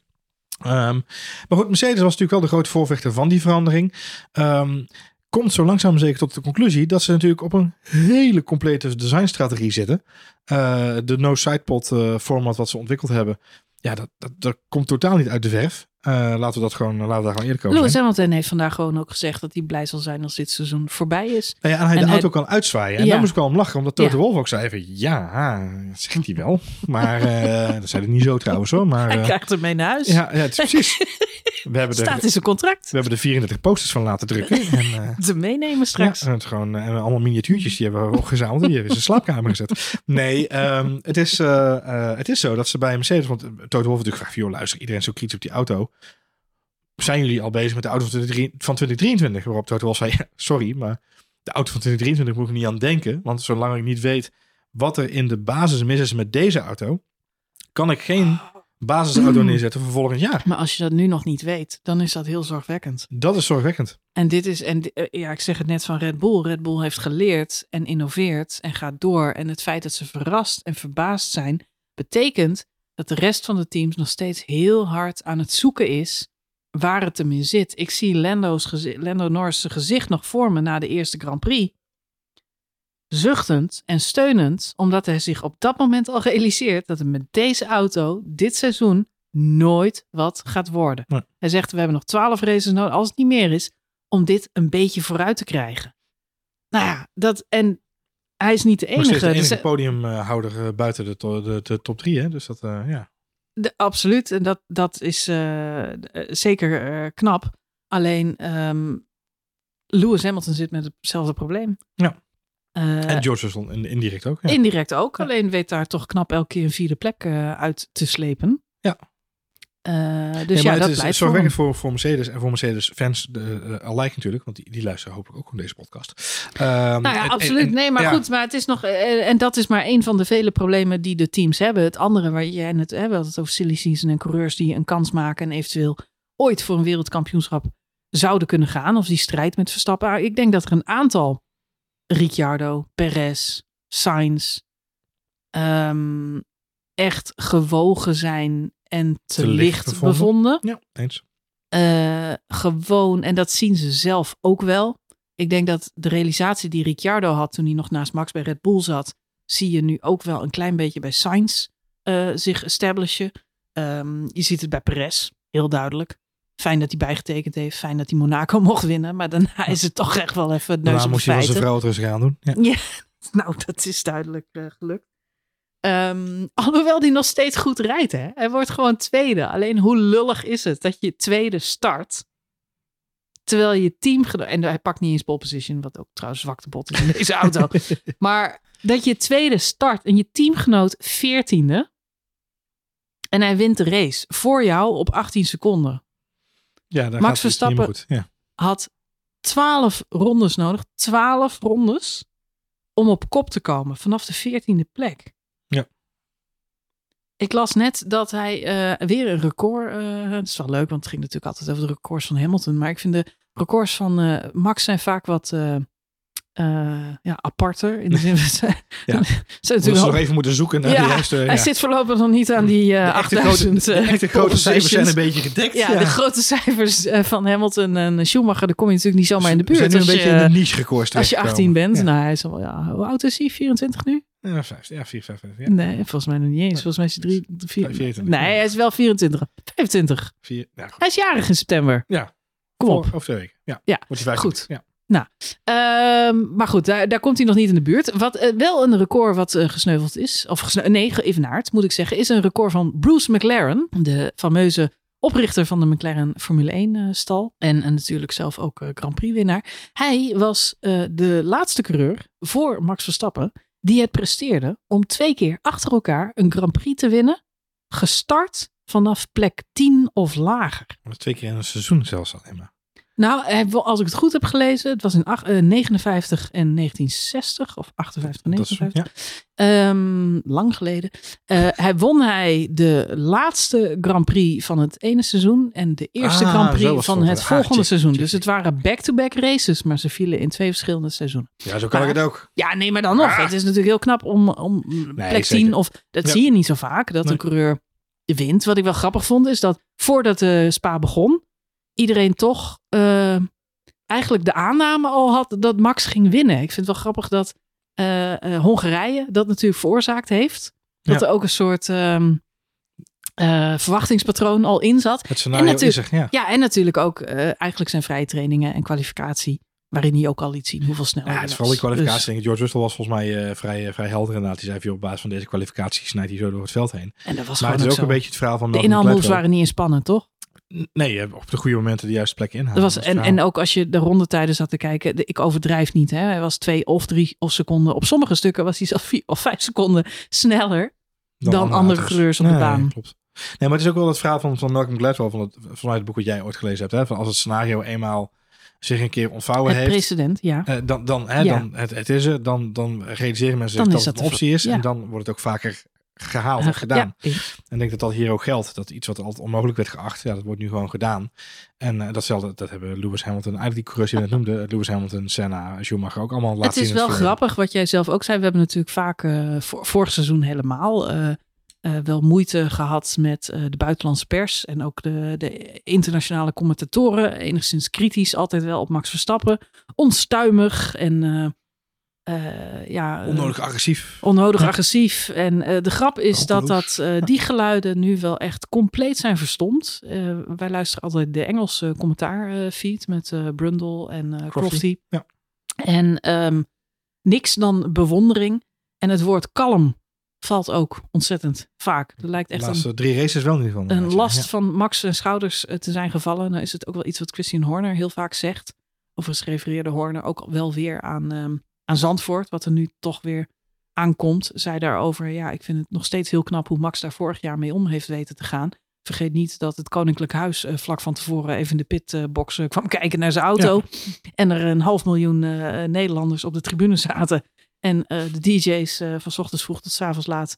Ehm, maar goed, Mercedes was natuurlijk wel de grote voorvechter van die verandering. Ehm, komt zo langzaam zeker tot de conclusie dat ze natuurlijk op een hele complete designstrategie zitten. Eh, de no sidepod eh, format wat ze ontwikkeld hebben, ja, dat, dat, dat komt totaal niet uit de verf. Eh, laten we dat gewoon, laten we daar gewoon eerlijk over Lewis zijn. Hamilton heeft vandaag gewoon ook gezegd dat hij blij zal zijn als dit seizoen voorbij is. Nou ja, en hij En de hij- auto kan uitzwaaien. En Ja. daar moest ik wel om lachen, omdat Toto Ja. Wolff ook zei van, ja, dat zegt hij wel. Maar eh, dat zei hij niet zo trouwens hoor. Maar Hij eh, krijgt hem mee naar huis. ja, ja, het is precies. We hebben, de, Staat in zijn contract. we hebben de 34 posters van laten drukken. En, eh, Te meenemen straks. Ja, en het gewoon eh, allemaal miniatuurtjes die hebben we opgezameld. Die hebben in zijn slaapkamer gezet. Nee, ehm, het, is, eh, het is zo dat ze bij Mercedes... Want Toto Wolff natuurlijk vraagt... joh, luister, iedereen is zo kritisch op die auto. Zijn jullie al bezig met de auto van 2023 van 2023? Waarop Toto Wolff zei... ja, sorry, maar de auto van 2023 moet ik niet aan denken. Want zolang ik niet weet wat er in de basis mis is met deze auto... kan ik geen basisauto neerzetten voor volgend jaar. Maar als je dat nu nog niet weet, dan is dat heel zorgwekkend. Dat is zorgwekkend. En dit is, en eh, ja, ik zeg het net van Red Bull. Red Bull heeft geleerd en innoveert en gaat door. En het feit dat ze verrast en verbaasd zijn, betekent dat de rest van de teams nog steeds heel hard aan het zoeken is waar het hem in zit. Ik zie Lando's Lando Norris' gezicht nog voor me na de eerste Grand Prix. Zuchtend en steunend, omdat hij zich op dat moment al realiseert dat het met deze auto dit seizoen nooit wat gaat worden. Nee. Hij zegt, we hebben nog twaalf races nodig, als het niet meer is, om dit een beetje vooruit te krijgen. Nou ja, dat, en hij is niet de Nog steeds enige. de Dus, enige podiumhouder eh, buiten de, to- de, de top drie. Hè? Dus dat, eh, ja. De- absoluut, en dat, dat is eh, zeker knap. Alleen ehm, Lewis Hamilton zit met hetzelfde probleem. Ja. Eh, en George indirect ook. Ja. Indirect ook, Ja. alleen weet daar toch knap elke keer een vierde plek eh, uit te slepen. Ja. Eh, dus Nee, ja, maar het dat is blijft zorgwekkend voor voor, Mercedes en voor Mercedes-fans uh, alike natuurlijk. Want die, die luisteren hopelijk ook naar deze podcast. Ehm, Nou ja, en- absoluut. en- nee, maar ja. goed, maar het is nog. En dat is maar een van de vele problemen die de teams hebben. Het andere waar jij het hebben, het over silly season en coureurs die een kans maken en eventueel ooit voor een wereldkampioenschap zouden kunnen gaan. Of die strijd met Verstappen. Ah, Ik denk dat er een aantal Ricciardo, Perez, Sainz ehm, echt gewogen zijn en te, Te licht licht bevonden. bevonden. Ja, eens. Eh, gewoon, en dat zien ze zelf ook wel. Ik denk dat de realisatie die Ricciardo had toen hij nog naast Max bij Red Bull zat, zie je nu ook wel een klein beetje bij Sainz eh, zich establishen. Ehm, je ziet het bij Perez, heel duidelijk. Fijn dat hij bijgetekend heeft, fijn dat hij Monaco mocht winnen, maar daarna is het toch echt wel even het neus Daarna moest je wel zijn vrouw het rustig aan doen. Ja. Nou, dat is duidelijk eh, gelukt. Ehm, alhoewel die nog steeds goed rijdt, hè. Hij wordt gewoon tweede. Alleen hoe lullig is het dat je tweede start, terwijl je team... En hij pakt niet eens pole position, wat ook trouwens zwakte bot is in deze auto. maar dat je tweede start en je teamgenoot veertiende... en hij wint de race voor jou op 18 seconden. Ja, daar Max het Verstappen-. Ja. Had 12 rondes nodig. 12 rondes om op kop te komen vanaf de veertiende plek. Ja. Ik las net dat hij eh, weer een record. eh dat is wel leuk, want het ging natuurlijk altijd over de records van Hamilton. Maar ik vind de records van eh, Max zijn vaak wat eh, ja, aparter. In de zin van, ze- Ja. ze zijn We natuurlijk nog even moeten zoeken naar Ja, die juiste... hij ja. zit voorlopig nog niet aan die de echte 8000 grote, de eh, grote cijfers zijn een beetje gedekt. Ja, de grote cijfers eh, van Hamilton en Schumacher, daar kom je natuurlijk niet zomaar in de zijn buurt. nu een beetje je, in de niche records als je terechtgekomen. 18 bent, nou hij is al, ja, hoe oud is hij? 24 nu? Ja, vijf, ja, vier, vijf, vijf, ja. Nee, volgens mij nog niet eens. Volgens mij is hij drie, vier, 24. Nee, hij is wel 24. 25. Vier, ja, goed. Hij is jarig in september. Ja. Kom op. Over, twee weken. Ja. Ja, Wordt hij 15. goed. Ja. Ehm, maar goed, daar, komt hij nog niet in de buurt. Wat eh, wel een record wat eh, gesneuveld is, of nee, geëvenaard moet ik zeggen, is een record van Bruce McLaren, de fameuze oprichter van de McLaren Formule 1 eh, stal. En, en natuurlijk zelf ook Grand Prix winnaar. Hij was de laatste coureur voor Max Verstappen die het presteerde om twee keer achter elkaar een Grand Prix te winnen, gestart vanaf plek 10 of lager. Twee keer in een seizoen zelfs alleen maar. Nou, als ik het goed heb gelezen, het was in ach- eh, 59 en 1960 of 58 en Dat is, 59. ja. Ehm, lang geleden. Eh, hij won hij de laatste Grand Prix van het ene seizoen en de eerste Ah, Grand Prix van het. het Ah, volgende check, seizoen. Dus het waren back-to-back races, maar ze vielen in twee verschillende seizoenen. ja, zo kan Maar- ik het ook. Ja, nee, maar dan nog. Ah. Het is natuurlijk heel knap om, om plek zeker. 10 of dat Ja. zie je niet zo vaak dat Nee. een coureur wint. Wat ik wel grappig vond is dat voordat de Spa begon, iedereen toch eh, eigenlijk de aanname al had dat Max ging winnen. Ik vind het wel grappig dat eh, eh, Hongarije dat natuurlijk veroorzaakt heeft. Dat Ja. er ook een soort ehm, eh, verwachtingspatroon al in zat. Het scenario natuurlijk- is er, ja. Ja, en natuurlijk ook eigenlijk zijn vrije trainingen en kwalificatie. Waarin hij ook al liet zien hoeveel sneller Ja, het is vooral die kwalificatie. Dus-. George Russell was volgens mij vrij, vrij helder inderdaad. Die zei van, op basis van deze kwalificatie snijdt hij zo door het veld heen. en dat was Maar het is ook een beetje het verhaal van De Gladwell. waren niet in spannend, toch? Nee, je hebt op de goede momenten de juiste plekken inhalen. Dat was, en, en ook als je de rondetijden zat te kijken, de- ik overdrijf niet. Hè? Hij was twee of drie of seconden. Op sommige stukken was hij zelfs vier of vijf seconden sneller. dan andere coureurs op de Nee, baan. Klopt. Nee, maar het is ook wel het verhaal van, van Malcolm Gladwell, van het, vanuit het boek wat jij ooit gelezen hebt. Hè? Van als het scenario eenmaal zich een keer ontvouwen Het heeft, precedent, ja. eh, dan, dan, hè, Ja. dan het, het is er, dan, dan realiseren mensen Dan dat dat het een optie is. ja. En dan wordt het ook vaker gehaald en gedaan. Ja. En ik denk dat dat hier ook geldt. Dat iets wat altijd onmogelijk werd geacht, ja, dat wordt nu gewoon gedaan. En eh, datzelfde, dat hebben Lewis Hamilton, eigenlijk die coureurs die net noemde, Lewis Hamilton, Senna, Schumacher ook allemaal laten Het is zien wel grappig wat jij zelf ook zei. We hebben natuurlijk vaak eh, vor- vorig seizoen helemaal eh, eh, wel moeite gehad met eh, de buitenlandse pers. En ook de, de internationale commentatoren. Enigszins kritisch altijd wel op Max Verstappen. Onstuimig en eh, ja, eh, Onnodig agressief. onnodig Ja. agressief. En eh, de grap is dat, Hopeloos. dat die geluiden nu wel echt compleet zijn verstomd. Wij luisteren altijd de Engelse commentaarfeed met Brundle en Crofty. Ja. En ehm, niks dan bewondering. En het woord kalm valt ook ontzettend vaak. Er lijkt De echt laatste een, drie races wel ieder geval. een last van Max zijn schouders te zijn gevallen. Nou is het ook wel iets wat Christian Horner heel vaak zegt. Overigens refereerde Horner ook wel weer aan, ehm, aan Zandvoort. Wat er nu toch weer aankomt. Zei daarover, ja, ik vind het nog steeds heel knap hoe Max daar vorig jaar mee om heeft weten te gaan. Vergeet niet dat het Koninklijk Huis eh, vlak van tevoren even in de pitbox eh, kwam kijken naar zijn auto. En er een half miljoen eh, Nederlanders op de tribune zaten. En de DJ's van 's ochtends vroeg tot 's avonds laat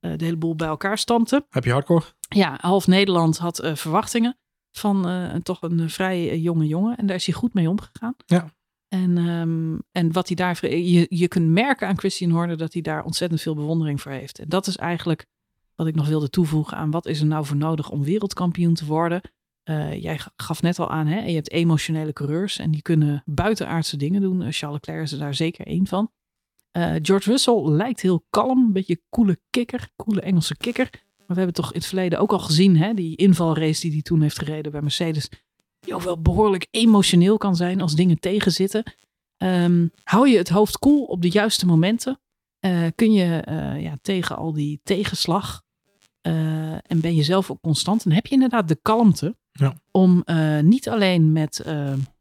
de hele boel bij elkaar stampten. Heb je hardcore? Ja, half Nederland had verwachtingen van toch een vrij jonge jongen. En daar is hij goed mee omgegaan. Ja. En, ehm, en wat hij daar. Je, je kunt merken aan Christian Horner dat hij daar ontzettend veel bewondering voor heeft. En dat is eigenlijk wat ik nog wilde toevoegen aan wat is er nou voor nodig om wereldkampioen te worden. Eh, jij gaf net al aan, hè? je hebt emotionele coureurs en die kunnen buitenaardse dingen doen. Eh, Charles Leclerc is er daar zeker één van. Eh, George Russell lijkt heel kalm, een beetje coole kikker, coole Engelse kikker. Maar we hebben toch in het verleden ook al gezien, hè, die invalrace die hij toen heeft gereden bij Mercedes. Die ook wel behoorlijk emotioneel kan zijn als dingen tegenzitten. Ehm, hou je het hoofd koel op de juiste momenten? eh, kun je eh, ja, tegen al die tegenslag eh, en ben je zelf ook constant? En heb je inderdaad de kalmte Ja. om niet alleen met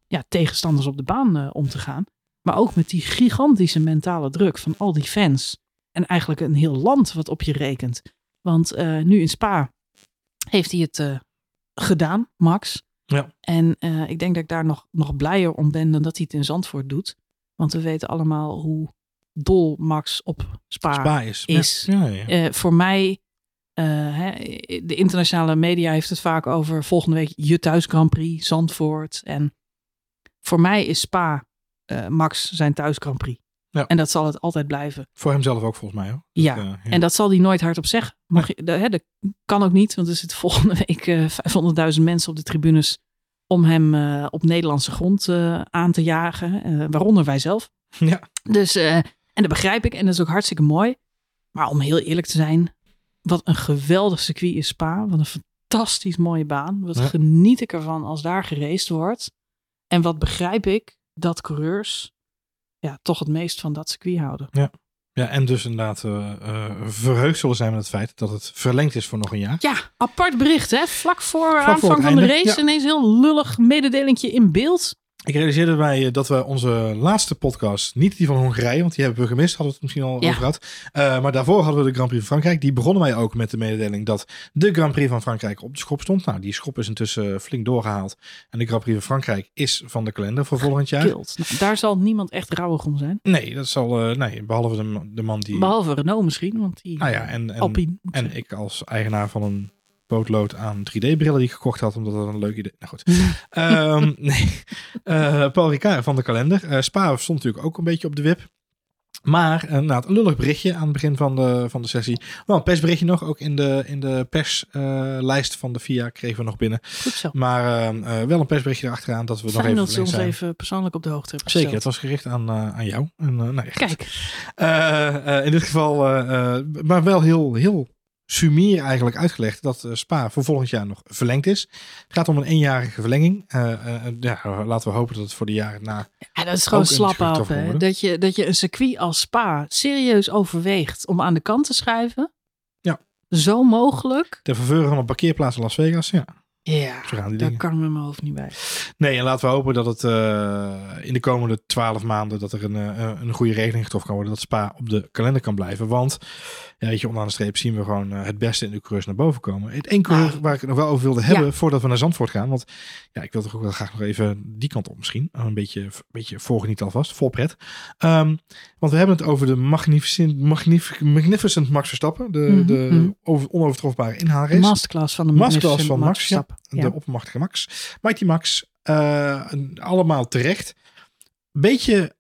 ja, tegenstanders op de baan om te gaan, maar ook met die gigantische mentale druk van al die fans. En eigenlijk een heel land wat op je rekent. Want nu in Spa heeft hij het gedaan, Max. Ja. En eh, ik denk dat ik daar nog, nog blijer om ben dan dat hij het in Zandvoort doet. Want we weten allemaal hoe dol Max op Spa, Spa is. is. Ja, ja, ja. eh, voor mij, eh, hè, de internationale media heeft het vaak over volgende week je thuis Grand Prix, Zandvoort. En voor mij is Spa Max zijn thuis Grand Prix. Ja. En dat zal het altijd blijven. Voor hemzelf ook volgens mij. Hoor. Ja, Dat, eh, En dat zal hij nooit hardop zeggen. Mag je, dat, hè, dat kan ook niet, want er zitten volgende week eh 500.000 mensen op de tribunes om hem eh, op Nederlandse grond aan te jagen, waaronder wij zelf. Ja. Dus, en dat begrijp ik en dat is ook hartstikke mooi. Maar om heel eerlijk te zijn, wat een geweldig circuit is Spa. Wat een fantastisch mooie baan. Wat Ja. geniet ik ervan als daar geraced wordt. En wat begrijp ik dat coureurs ja, toch het meest van dat circuit houden. Ja, en dus inderdaad eh, verheugd zullen zijn met het feit dat het verlengd is voor nog een jaar. Ja, apart bericht hè. Vlak voor aanvang van de race ja. ineens heel lullig mededelingje in beeld. Ik realiseerde mij eh, dat we onze laatste podcast, niet die van Hongarije, want die hebben we gemist, hadden we het misschien al Ja. over gehad. Eh, maar daarvoor hadden we de Grand Prix van Frankrijk. Die begonnen wij ook met de mededeling dat de Grand Prix van Frankrijk op de schop stond. Nou, die schop is intussen flink doorgehaald. En de Grand Prix van Frankrijk is van de kalender voor volgend jaar. Nou, daar zal niemand echt rouwig om zijn. Nee, dat zal, eh, nee, behalve de, de man die... Behalve Renault misschien, want die nou ja, en, en, Alpine. en ik als eigenaar van een pootlood aan 3D-brillen die ik gekocht had, omdat dat een leuk idee... Nou goed. Ehm, nee. Eh, Paul Ricard van de kalender. Eh, Spa stond natuurlijk ook een beetje op de wip. Maar eh, nou, een lullig berichtje aan het begin van de, van de sessie. Wel een persberichtje nog. Ook in de, in de perslijst van de FIA kregen we nog binnen. Goed zo. Maar eh, eh, wel een persberichtje erachteraan dat we nog even dat ze ons zijn. even persoonlijk op de hoogte hebben Zeker, het was gericht aan, aan jou. En, nou ja. Kijk, in dit geval, maar wel heel, heel sumier eigenlijk uitgelegd dat eh, Spa voor volgend jaar nog verlengd is. Het gaat om een eenjarige verlenging. Eh, ja, laten we hopen dat het voor de jaren na. ja, dat is gewoon slap af. Dat je, dat je een circuit als Spa serieus overweegt om aan de kant te schuiven. Ja. Zo mogelijk. Ter verveuren van een parkeerplaats in Las Vegas. Ja, Ja, daar dingen. kan ik met mijn hoofd niet bij. Nee, en laten we hopen dat het in de komende twaalf maanden dat er een, een goede regeling getroffen kan worden. Dat Spa op de kalender kan blijven. Want, ja, weet je, onderaan de streep zien we gewoon eh, het beste in de coureurs naar boven komen. Het één coureur Nou, waar ik het nog wel over wilde hebben ja. voordat we naar Zandvoort gaan. Want ja, ik wil toch ook wel graag nog even die kant op misschien. Een beetje, een beetje voorgeniet alvast, vol pret. Ehm, want we hebben het over de magnificent, magnific, magnificent Max Verstappen. De, Mhm, de mhm. over, onovertrofbare inhaalrace. Masterclass van de Masterclass van Max, ja. Verstappen. De oppermachtige Max. Mighty Max. een- allemaal terecht. Beetje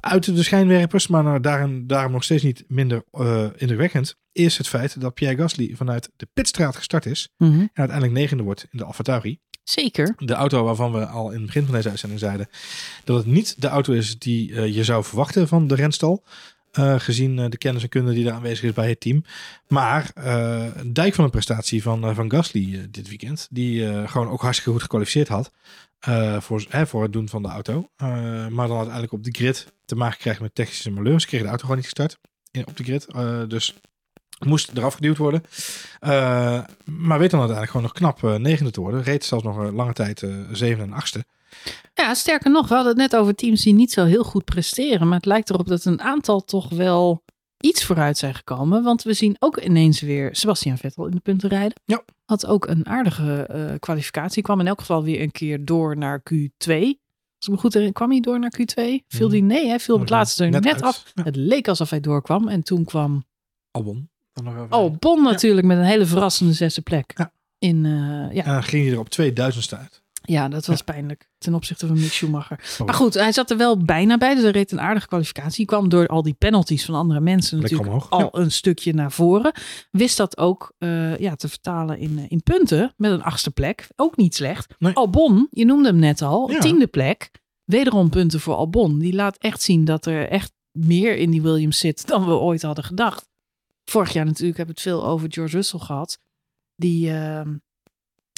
uit de schijnwerpers, maar nou, daarom, daarom nog steeds niet minder eh, indrukwekkend, is het feit dat Pierre Gasly vanuit de pitstraat gestart is Mhm. en uiteindelijk negende wordt in de AlphaTauri. Zeker. De auto waarvan we al in het begin van deze uitzending zeiden dat het niet de auto is die eh, je zou verwachten van de renstal. Eh, gezien eh, de kennis en kunde die daar aanwezig is bij het team. Maar eh, een dijk van een prestatie van, eh, van Gasly eh, dit weekend. Die eh, gewoon ook hartstikke goed gekwalificeerd had. eh, voor, voor het doen van de auto. Eh, maar dan uiteindelijk op de grid te maken krijgt met technische malheurs. Ze kregen de auto gewoon niet gestart op de grid. Eh, dus moest eraf geduwd worden. Eh, maar weet dan uiteindelijk gewoon nog knap eh, negende te worden. Reed zelfs nog een lange tijd eh zevende en achtste. Ja, sterker nog, we hadden het net over teams die niet zo heel goed presteren. Maar het lijkt erop dat een aantal toch wel iets vooruit zijn gekomen. Want we zien ook ineens weer Sebastian Vettel in de punten rijden. Ja. Had ook een aardige eh, kwalificatie. Kwam in elk geval weer een keer door naar Q2. Als ik me goed herinner, kwam hij door naar Q2? Viel die? Nee, hij viel op het laatste er net, af. Ja. Het leek alsof hij doorkwam. En toen kwam Albon. Dan nog even. Oh, Bon natuurlijk met een hele verrassende zesde plek. Ja. In, eh, ja. En dan ging hij er op 2000 uit. Ja, dat was pijnlijk ten opzichte van Mick Schumacher. Oh. Maar goed, hij zat er wel bijna bij. Dus hij reed een aardige kwalificatie. Hij kwam door al die penalties van andere mensen Lekker natuurlijk omhoog. al een stukje naar voren. Wist dat ook eh, ja, te vertalen in, eh, in punten met een achtste plek. Ook niet slecht. Nee. Albon, je noemde hem net al, Ja. tiende plek. Wederom punten voor Albon. Die laat echt zien dat er echt meer in die Williams zit dan we ooit hadden gedacht. Vorig jaar natuurlijk hebben we het veel over George Russell gehad. Die, ehm,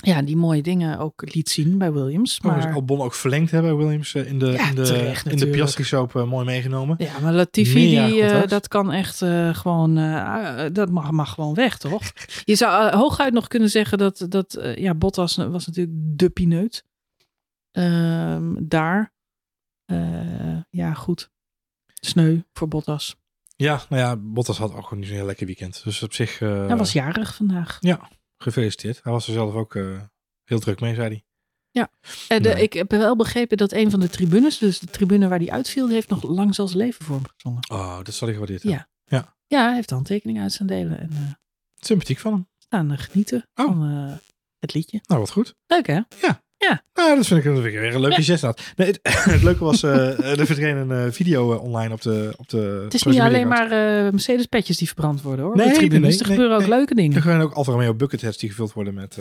ja, die mooie dingen ook liet zien bij Williams. Maar Maar, Albon ook verlengd hebben, Williams, eh, in de, Ja, in de, terecht in de. Piastri Soap eh, mooi meegenomen. ja, maar Latifi, die, eh, dat kan echt gewoon, eh, dat mag, mag gewoon weg, toch? Je zou hooguit nog kunnen zeggen dat, dat ja, Bottas was natuurlijk de pineut. Ehm, daar. Ja, goed. Sneu voor Bottas. Ja, nou ja, Bottas had ook gewoon niet zo'n heel lekker weekend. Dus op zich Hij was jarig vandaag. Gefeliciteerd. Hij was er zelf ook eh, heel druk mee, zei hij. Eh, de, Nee. Ik heb wel begrepen dat een van de tribunes, dus de tribune waar die uitviel, heeft nog lang zelfs leven voor hem gezongen. Oh, dat zal ik gewaardeerd Ja. hebben. Ja, hij heeft handtekeningen uit zijn delen en eh Sympathiek van hem. eh, genieten Oh. van eh, het liedje. Nou, wat goed. Leuk hè? Nou, dat vind ik, dat vind ik weer een leuke Ja. gest. inderdaad. Nee, het, het leuke was, eh er verdween een eh, video eh, online op de op de Het is niet alleen maar eh, Mercedes petjes die verbrand worden hoor. Nee, Nee, tribunes. nee, er gebeuren ook leuke Er dingen. gaan ook Alfa Romeo bucketheads die gevuld worden met...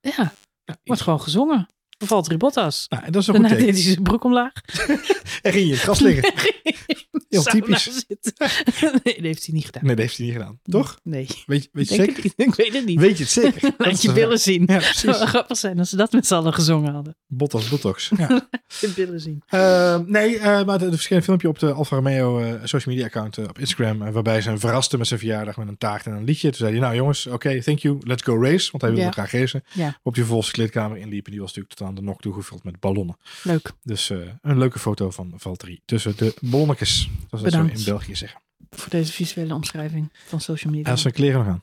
Ja, ja, wordt gewoon gezongen. Bevalt Ribottas. Nou, en dat is een Daarna goed deed teken. hij zijn broek omlaag. En ging je gras liggen. Heel typisch. nee, dat heeft hij niet gedaan. Nee, dat heeft hij niet gedaan. Toch? Nee. Weet, je- weet je Denk zeker? Ik weet het niet. Weet je het zeker? Laat je billen zien. Ja, Het zou precies. grappig zijn als ze dat met z'n allen gezongen hadden. Bottas, Botox. Ja. Je billen zien. Eh, nee, eh, maar er verscheen een filmpje op de Alfa Romeo eh, social media account op Instagram. waarbij ze hem verraste met zijn verjaardag met een taart en een liedje. Toen zei hij, nou jongens, oké, thank you, let's go race. Want hij wilde Ja. graag racen. Ja. Op die vervolgens kleedkamer inliep. En die was natuurlijk tot de nok toegevuld met ballonnen. Leuk. Dus eh, een leuke foto van Valtteri tussen de ballonnetjes. Zoals dat zo in België zeggen. Voor deze visuele omschrijving van social media. Hij had zijn kleren nog aan.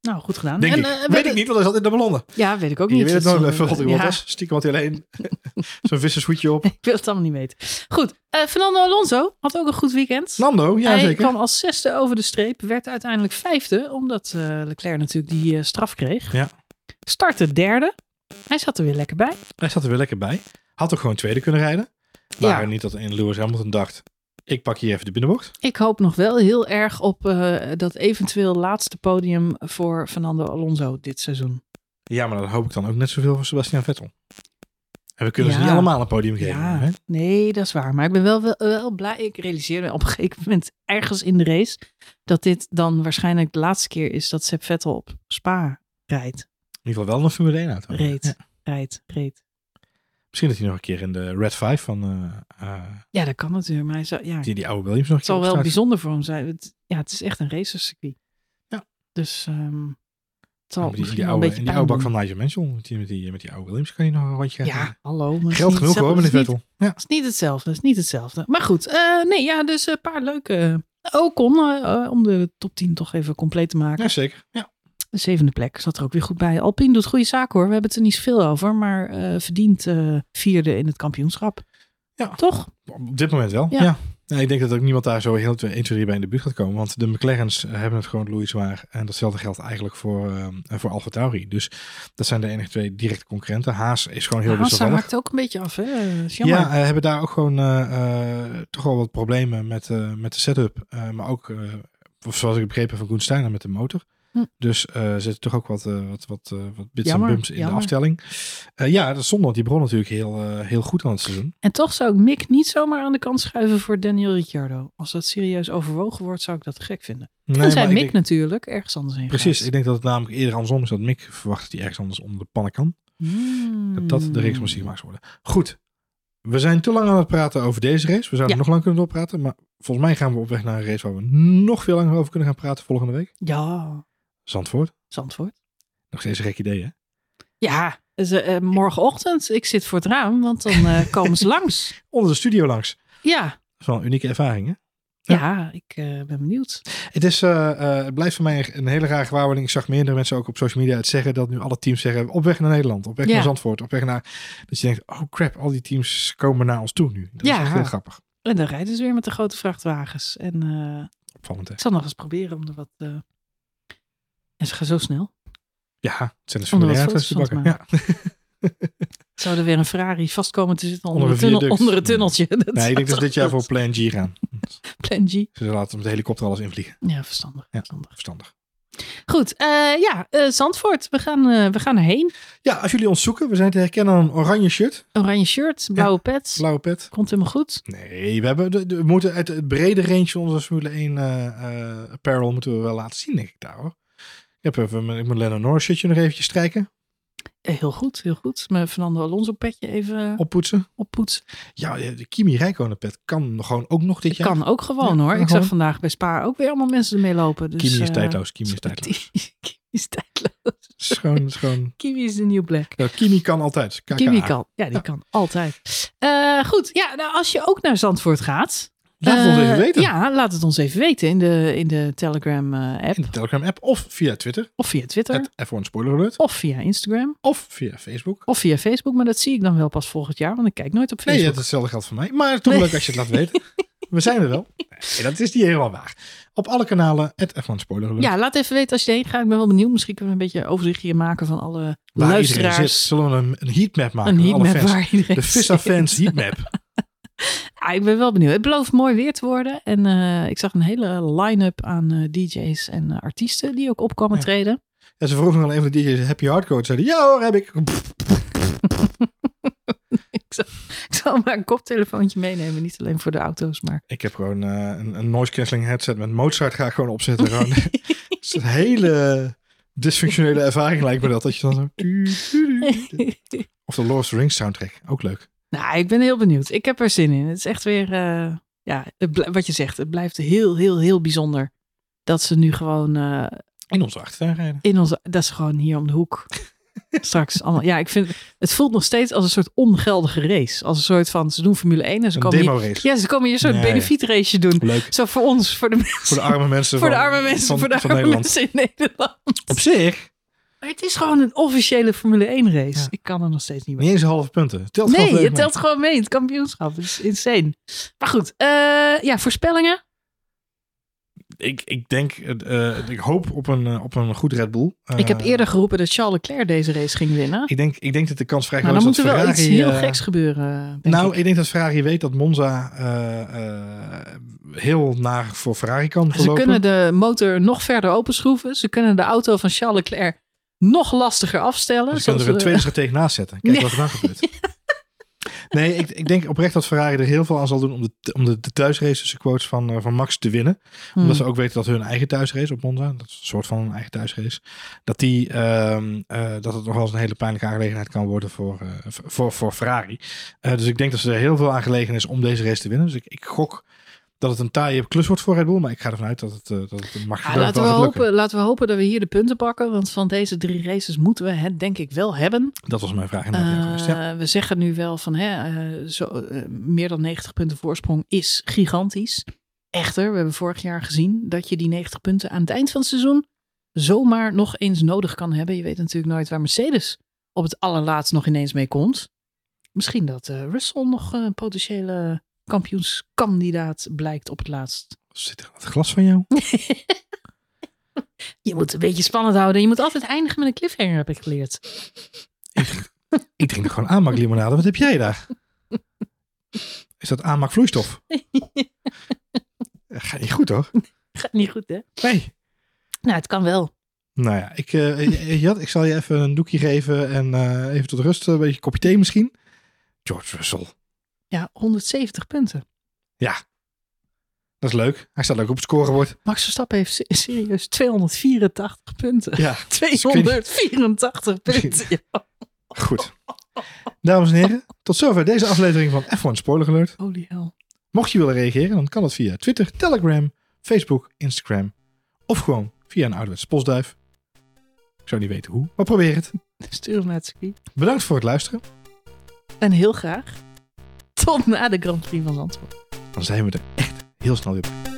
Nou, goed gedaan. Denk En, ik. eh, weet weet- ik niet, want hij zat in de ballonnen. Ja, weet ik ook Je niet. weet het nog is even, wel- Valtteri ja. Stiekem had hij alleen zo'n vissershoedje op. Ik wil het allemaal niet weten. Goed, eh, Fernando Alonso had ook een goed weekend. Nando, ja Hij zeker. kwam als zesde over de streep, werd uiteindelijk vijfde, omdat eh, Leclerc natuurlijk die straf kreeg. Ja. Startte derde. Hij zat er weer lekker bij. Hij zat er weer lekker bij. Had ook gewoon tweede kunnen rijden. Maar Ja. niet dat in Lewis Hamilton dacht, ik pak hier even de binnenbocht. Ik hoop nog wel heel erg op eh, dat eventueel laatste podium voor Fernando Alonso dit seizoen. Ja, maar dan hoop ik dan ook net zoveel voor Sebastian Vettel. En we kunnen ze niet allemaal een podium geven. Ja, Hè? nee, dat is waar. Maar ik ben wel, wel, wel blij. Ik realiseerde op een gegeven moment ergens in de race dat dit dan waarschijnlijk de laatste keer is dat Sepp Vettel op Spa rijdt. In ieder geval wel een Formule 1 auto. Reed, Ja. rijdt, reed. Misschien dat hij nog een keer in de Red 5 van eh, eh, Ja, dat kan natuurlijk. Maar hij zou, ja, die, die oude Williams nog een het zal wel bijzonder voor hem zijn. Het, ja, het is echt een racercircuit. Ja. Dus Ja, maar die, die oude, die oude bak van Nigel Mansell, met die, met, die, met die oude Williams, kan je nog een rondje Ja, hallo. Geld genoeg hoor, meneer niet- Vettel. Ja. Het is niet hetzelfde. Het is niet hetzelfde. Maar goed, eh, nee, ja, dus een paar leuke. Ocon, eh, om de top 10 toch even compleet te maken. ja, zeker. Ja. De zevende plek zat er ook weer goed bij. Alpine doet goede zaken hoor. We hebben het er niet zoveel over, maar eh verdient eh, vierde in het kampioenschap. Ja. Toch? Op dit moment wel, Ja. ja. Ja, ik denk dat ook niemand daar zo heel 1, 2, 3 bij in de buurt gaat komen. Want de McLaren's eh, hebben het gewoon Louis zwaar. En datzelfde geldt eigenlijk voor, uh, voor Alfa Tauri. Dus dat zijn de enige twee directe concurrenten. Haas is gewoon heel Haas wisselvallig. haakt ook een beetje af. Hè? Ja, uh, hebben daar ook gewoon uh, uh, toch wel wat problemen met, uh, met de setup. Uh, maar ook, uh, zoals ik begrepen van Koen Steiner, met de motor. Hm. Dus er zitten toch ook wat, uh, wat, wat, uh, wat bits en bumps in jammer. de afstelling. Uh, ja, dat is zonde, want die begon natuurlijk heel, uh, heel goed aan het seizoen. En toch zou ik Mick niet zomaar aan de kant schuiven voor Daniel Ricciardo. Als dat serieus overwogen wordt, zou ik dat gek vinden. Nee, en zijn Mick denk- natuurlijk ergens anders heen Precies, gaat. ik denk dat het namelijk eerder andersom is dat Mick verwacht dat hij ergens anders onder de pannen kan. Hmm. Dat dat de reeks moest gemaakt worden. Goed, we zijn te lang aan het praten over deze race. We zouden Ja. nog lang kunnen doorpraten, maar volgens mij gaan we op weg naar een race waar we nog veel langer over kunnen gaan praten volgende week. Ja, Zandvoort, Zandvoort. nog steeds een gek idee hè? Ja, dus, eh, morgenochtend. Ik zit voor het raam, want dan eh, komen ze langs. Onder de studio langs. Ja, Dat is wel een unieke ervaring hè? ja. ik eh, ben benieuwd. Het, is, eh, eh, het blijft voor mij een hele rare gewaarwording. Ik zag meerdere mensen ook op social media het zeggen dat nu alle teams zeggen op weg naar Nederland, op weg Ja. naar Zandvoort, op weg naar. Dat je denkt, oh crap, al die teams komen naar ons toe nu. Dat Ja. is echt heel grappig. En dan rijden ze weer met de grote vrachtwagens. En eh, Opvallend hè? ik zal nog eens proberen om er wat... En ze gaan zo snel. Ja, het zijn de Onder wat Formule 1 foto's te van bakken. te Ja. Zou er weer een Ferrari vast komen te zitten onder, Onder een, tunnel, onder een tunneltje? Dat Nee, ik denk dat ze dit jaar voor Plan G gaan. Plan G. Ze laten met de helikopter alles invliegen. Ja, verstandig. Ja. verstandig. Verstandig. Goed, eh, ja, eh, Zandvoort. We gaan, eh, we gaan erheen. Ja, als jullie ons zoeken, we zijn te herkennen aan een oranje shirt, Oranje shirt, blauwe pet. blauwe pet. Komt helemaal goed. Nee, we, hebben de, de- we moeten uit het brede range van onze Formule 1 eh, eh, apparel moeten we wel laten zien, denk ik daar hoor. Ik heb even mijn, ik moet Lennon Norris shirtje nog eventjes strijken, Eh, heel goed, heel goed. Mijn Fernando Alonso petje even oppoetsen. oppoetsen. Ja, de Kimi Räikkönen pet kan nog gewoon ook nog dit jaar. Kan ook gewoon Ja, hoor. Ik gewoon. zag vandaag bij Spa ook weer allemaal mensen ermee lopen. Dus, Kimi is eh, tijdloos, Kimi is tijdloos. Kimi is tijdloos. Is gewoon Kimi is de new black. Kimi kan altijd. Kimi kan. Ja, die kan altijd. Eh, goed, ja, nou, als je ook naar Zandvoort gaat. Laat het ons eh, even weten. Ja, laat het ons even weten in de, in de Telegram eh, app. In de Telegram app of via Twitter. Of via Twitter. Het F1 Spoiler Alert. Of via Instagram. Of via Facebook. Of via Facebook. Maar dat zie ik dan wel pas volgend jaar. Want ik kijk nooit op Nee, Facebook. het hetzelfde geldt voor mij. Maar toch Nee. leuk als je het laat weten. We zijn er wel. Nee, dat is niet helemaal waar. Op alle kanalen, het F1 Spoiler Alert. Ja, laat even weten als je erheen gaat. Ik ben wel benieuwd. Misschien kunnen we een beetje overzichtje maken van alle waar luisteraars. zit. Zullen we een, een heatmap maken? Een van alle heatmap fans? waar iedereen De Vissa fans heatmap. Ja, ik ben wel benieuwd. Het belooft mooi weer te worden. En eh, ik zag een hele line-up aan eh, DJ's en eh, artiesten die ook op kwamen Ja. treden. En ze vroegen dan even de DJ's Happy Hardcore. Zeiden, ja hoor, heb ik. ik, zal, ik zal maar een koptelefoontje meenemen. Niet alleen voor de auto's, maar... Ik heb gewoon een, een noise cancelling headset met Mozart ga ik gewoon opzetten. Gewoon. Het is een hele dysfunctionele ervaring lijkt me dat. Dat je dan zo... Of de Lord of the Rings soundtrack. Ook leuk. Nou, ik ben heel benieuwd. Ik heb er zin in. Het is echt weer... eh, ja, wat je zegt. Het blijft heel, heel, heel bijzonder. Dat ze nu gewoon eh, In onze achtertuin rijden. in onze... Dat is gewoon hier om de hoek. Straks allemaal... Ja, ik vind... Het voelt nog steeds als een soort ongeldige race. Als een soort van... Ze doen Formule 1 en ze Een komen demo race. Ja, ze komen hier een soort Ja, benefietrace doen. Leuk. Zo voor ons, voor de mensen. Voor de arme mensen voor de arme mensen, van, voor de van arme mensen in Nederland. Op zich, Maar het is gewoon een officiële Formule 1 race. Ja. Ik kan er nog steeds niet mee. niet eens halve punten. Het telt gewoon Nee, mee. telt gewoon mee. Het kampioenschap. Het is insane. Maar goed, eh, ja, voorspellingen. Ik, ik denk, eh, eh, ik hoop op een, op een goed Red Bull. Ik heb eerder geroepen dat Charles Leclerc deze race ging winnen. Ik denk, ik denk dat de kans vrij Maar groot dan is moet dat er wel Ferrari... iets heel geks gebeuren. nou, ik. ik. denk dat Ferrari weet dat Monza eh, eh, heel naar voor Ferrari kan Ze kunnen de motor nog verder openschroeven. Ze kunnen de auto van Charles Leclerc nog lastiger afstellen. Dus je kan er een tweede stratege naast zetten. Kijk Nee. wat er dan gebeurt. Nee, ik, ik denk oprecht dat Ferrari er heel veel aan zal doen om de, om de, de thuisraces quotes van, eh, van Max te winnen. hmm. Omdat ze ook weten dat hun eigen thuisrace op Monza, dat is een soort van een eigen thuisrace, dat, die, ehm, eh, dat het nog wel eens een hele pijnlijke aangelegenheid kan worden voor, eh, voor, voor Ferrari. Dus ik denk dat ze er heel veel aan gelegen is om deze race te winnen. Dus ik, ik gok dat het een taaie klus wordt voor Red Bull. Maar ik ga ervan uit dat het, uh, dat het mag ja, laten, we hopen, laten we hopen dat we hier de punten pakken. Want van deze drie races moeten we het denk ik wel hebben. Dat was mijn vraag. Uh, ja. We zeggen nu wel van hè, zo, meer dan 90 punten voorsprong is gigantisch. Echter, we hebben vorig jaar gezien dat je die 90 punten aan het eind van het seizoen zomaar nog eens nodig kan hebben. Je weet natuurlijk nooit waar Mercedes op het allerlaatst nog ineens mee komt. Misschien dat Russell nog een potentiële kampioenskandidaat blijkt op het laatst. Zit er het glas van jou? je moet een beetje spannend houden. Je moet altijd eindigen met een cliffhanger, heb ik geleerd. Ik, ik drink gewoon aanmaaklimonade. Wat heb jij daar? Is dat aanmaakvloeistof? Gaat niet goed, hoor. Gaat niet goed, hè? Nee. Nou, het kan wel. Nou ja, ik, uh, Jad, ik zal je even een doekje geven en uh, even tot rust. Een beetje kopje thee misschien. George Russell. Ja, 170 punten. Ja, dat is leuk. Hij staat ook op het scorebord. Max Verstappen heeft serieus 284 punten. Ja, 284 punten. Ja. Goed. Dames en heren, tot zover deze aflevering van F1 Spoiler Alert. Holy hell. Mocht je willen reageren, dan kan dat via Twitter, Telegram, Facebook, Instagram of gewoon via een ouderwetse postduif. Ik zou niet weten hoe, maar probeer het. Stuur hem naar het Bedankt voor het luisteren. En heel graag tot na de Grand Prix van Zandvoort. Dan zijn we er echt heel snel weer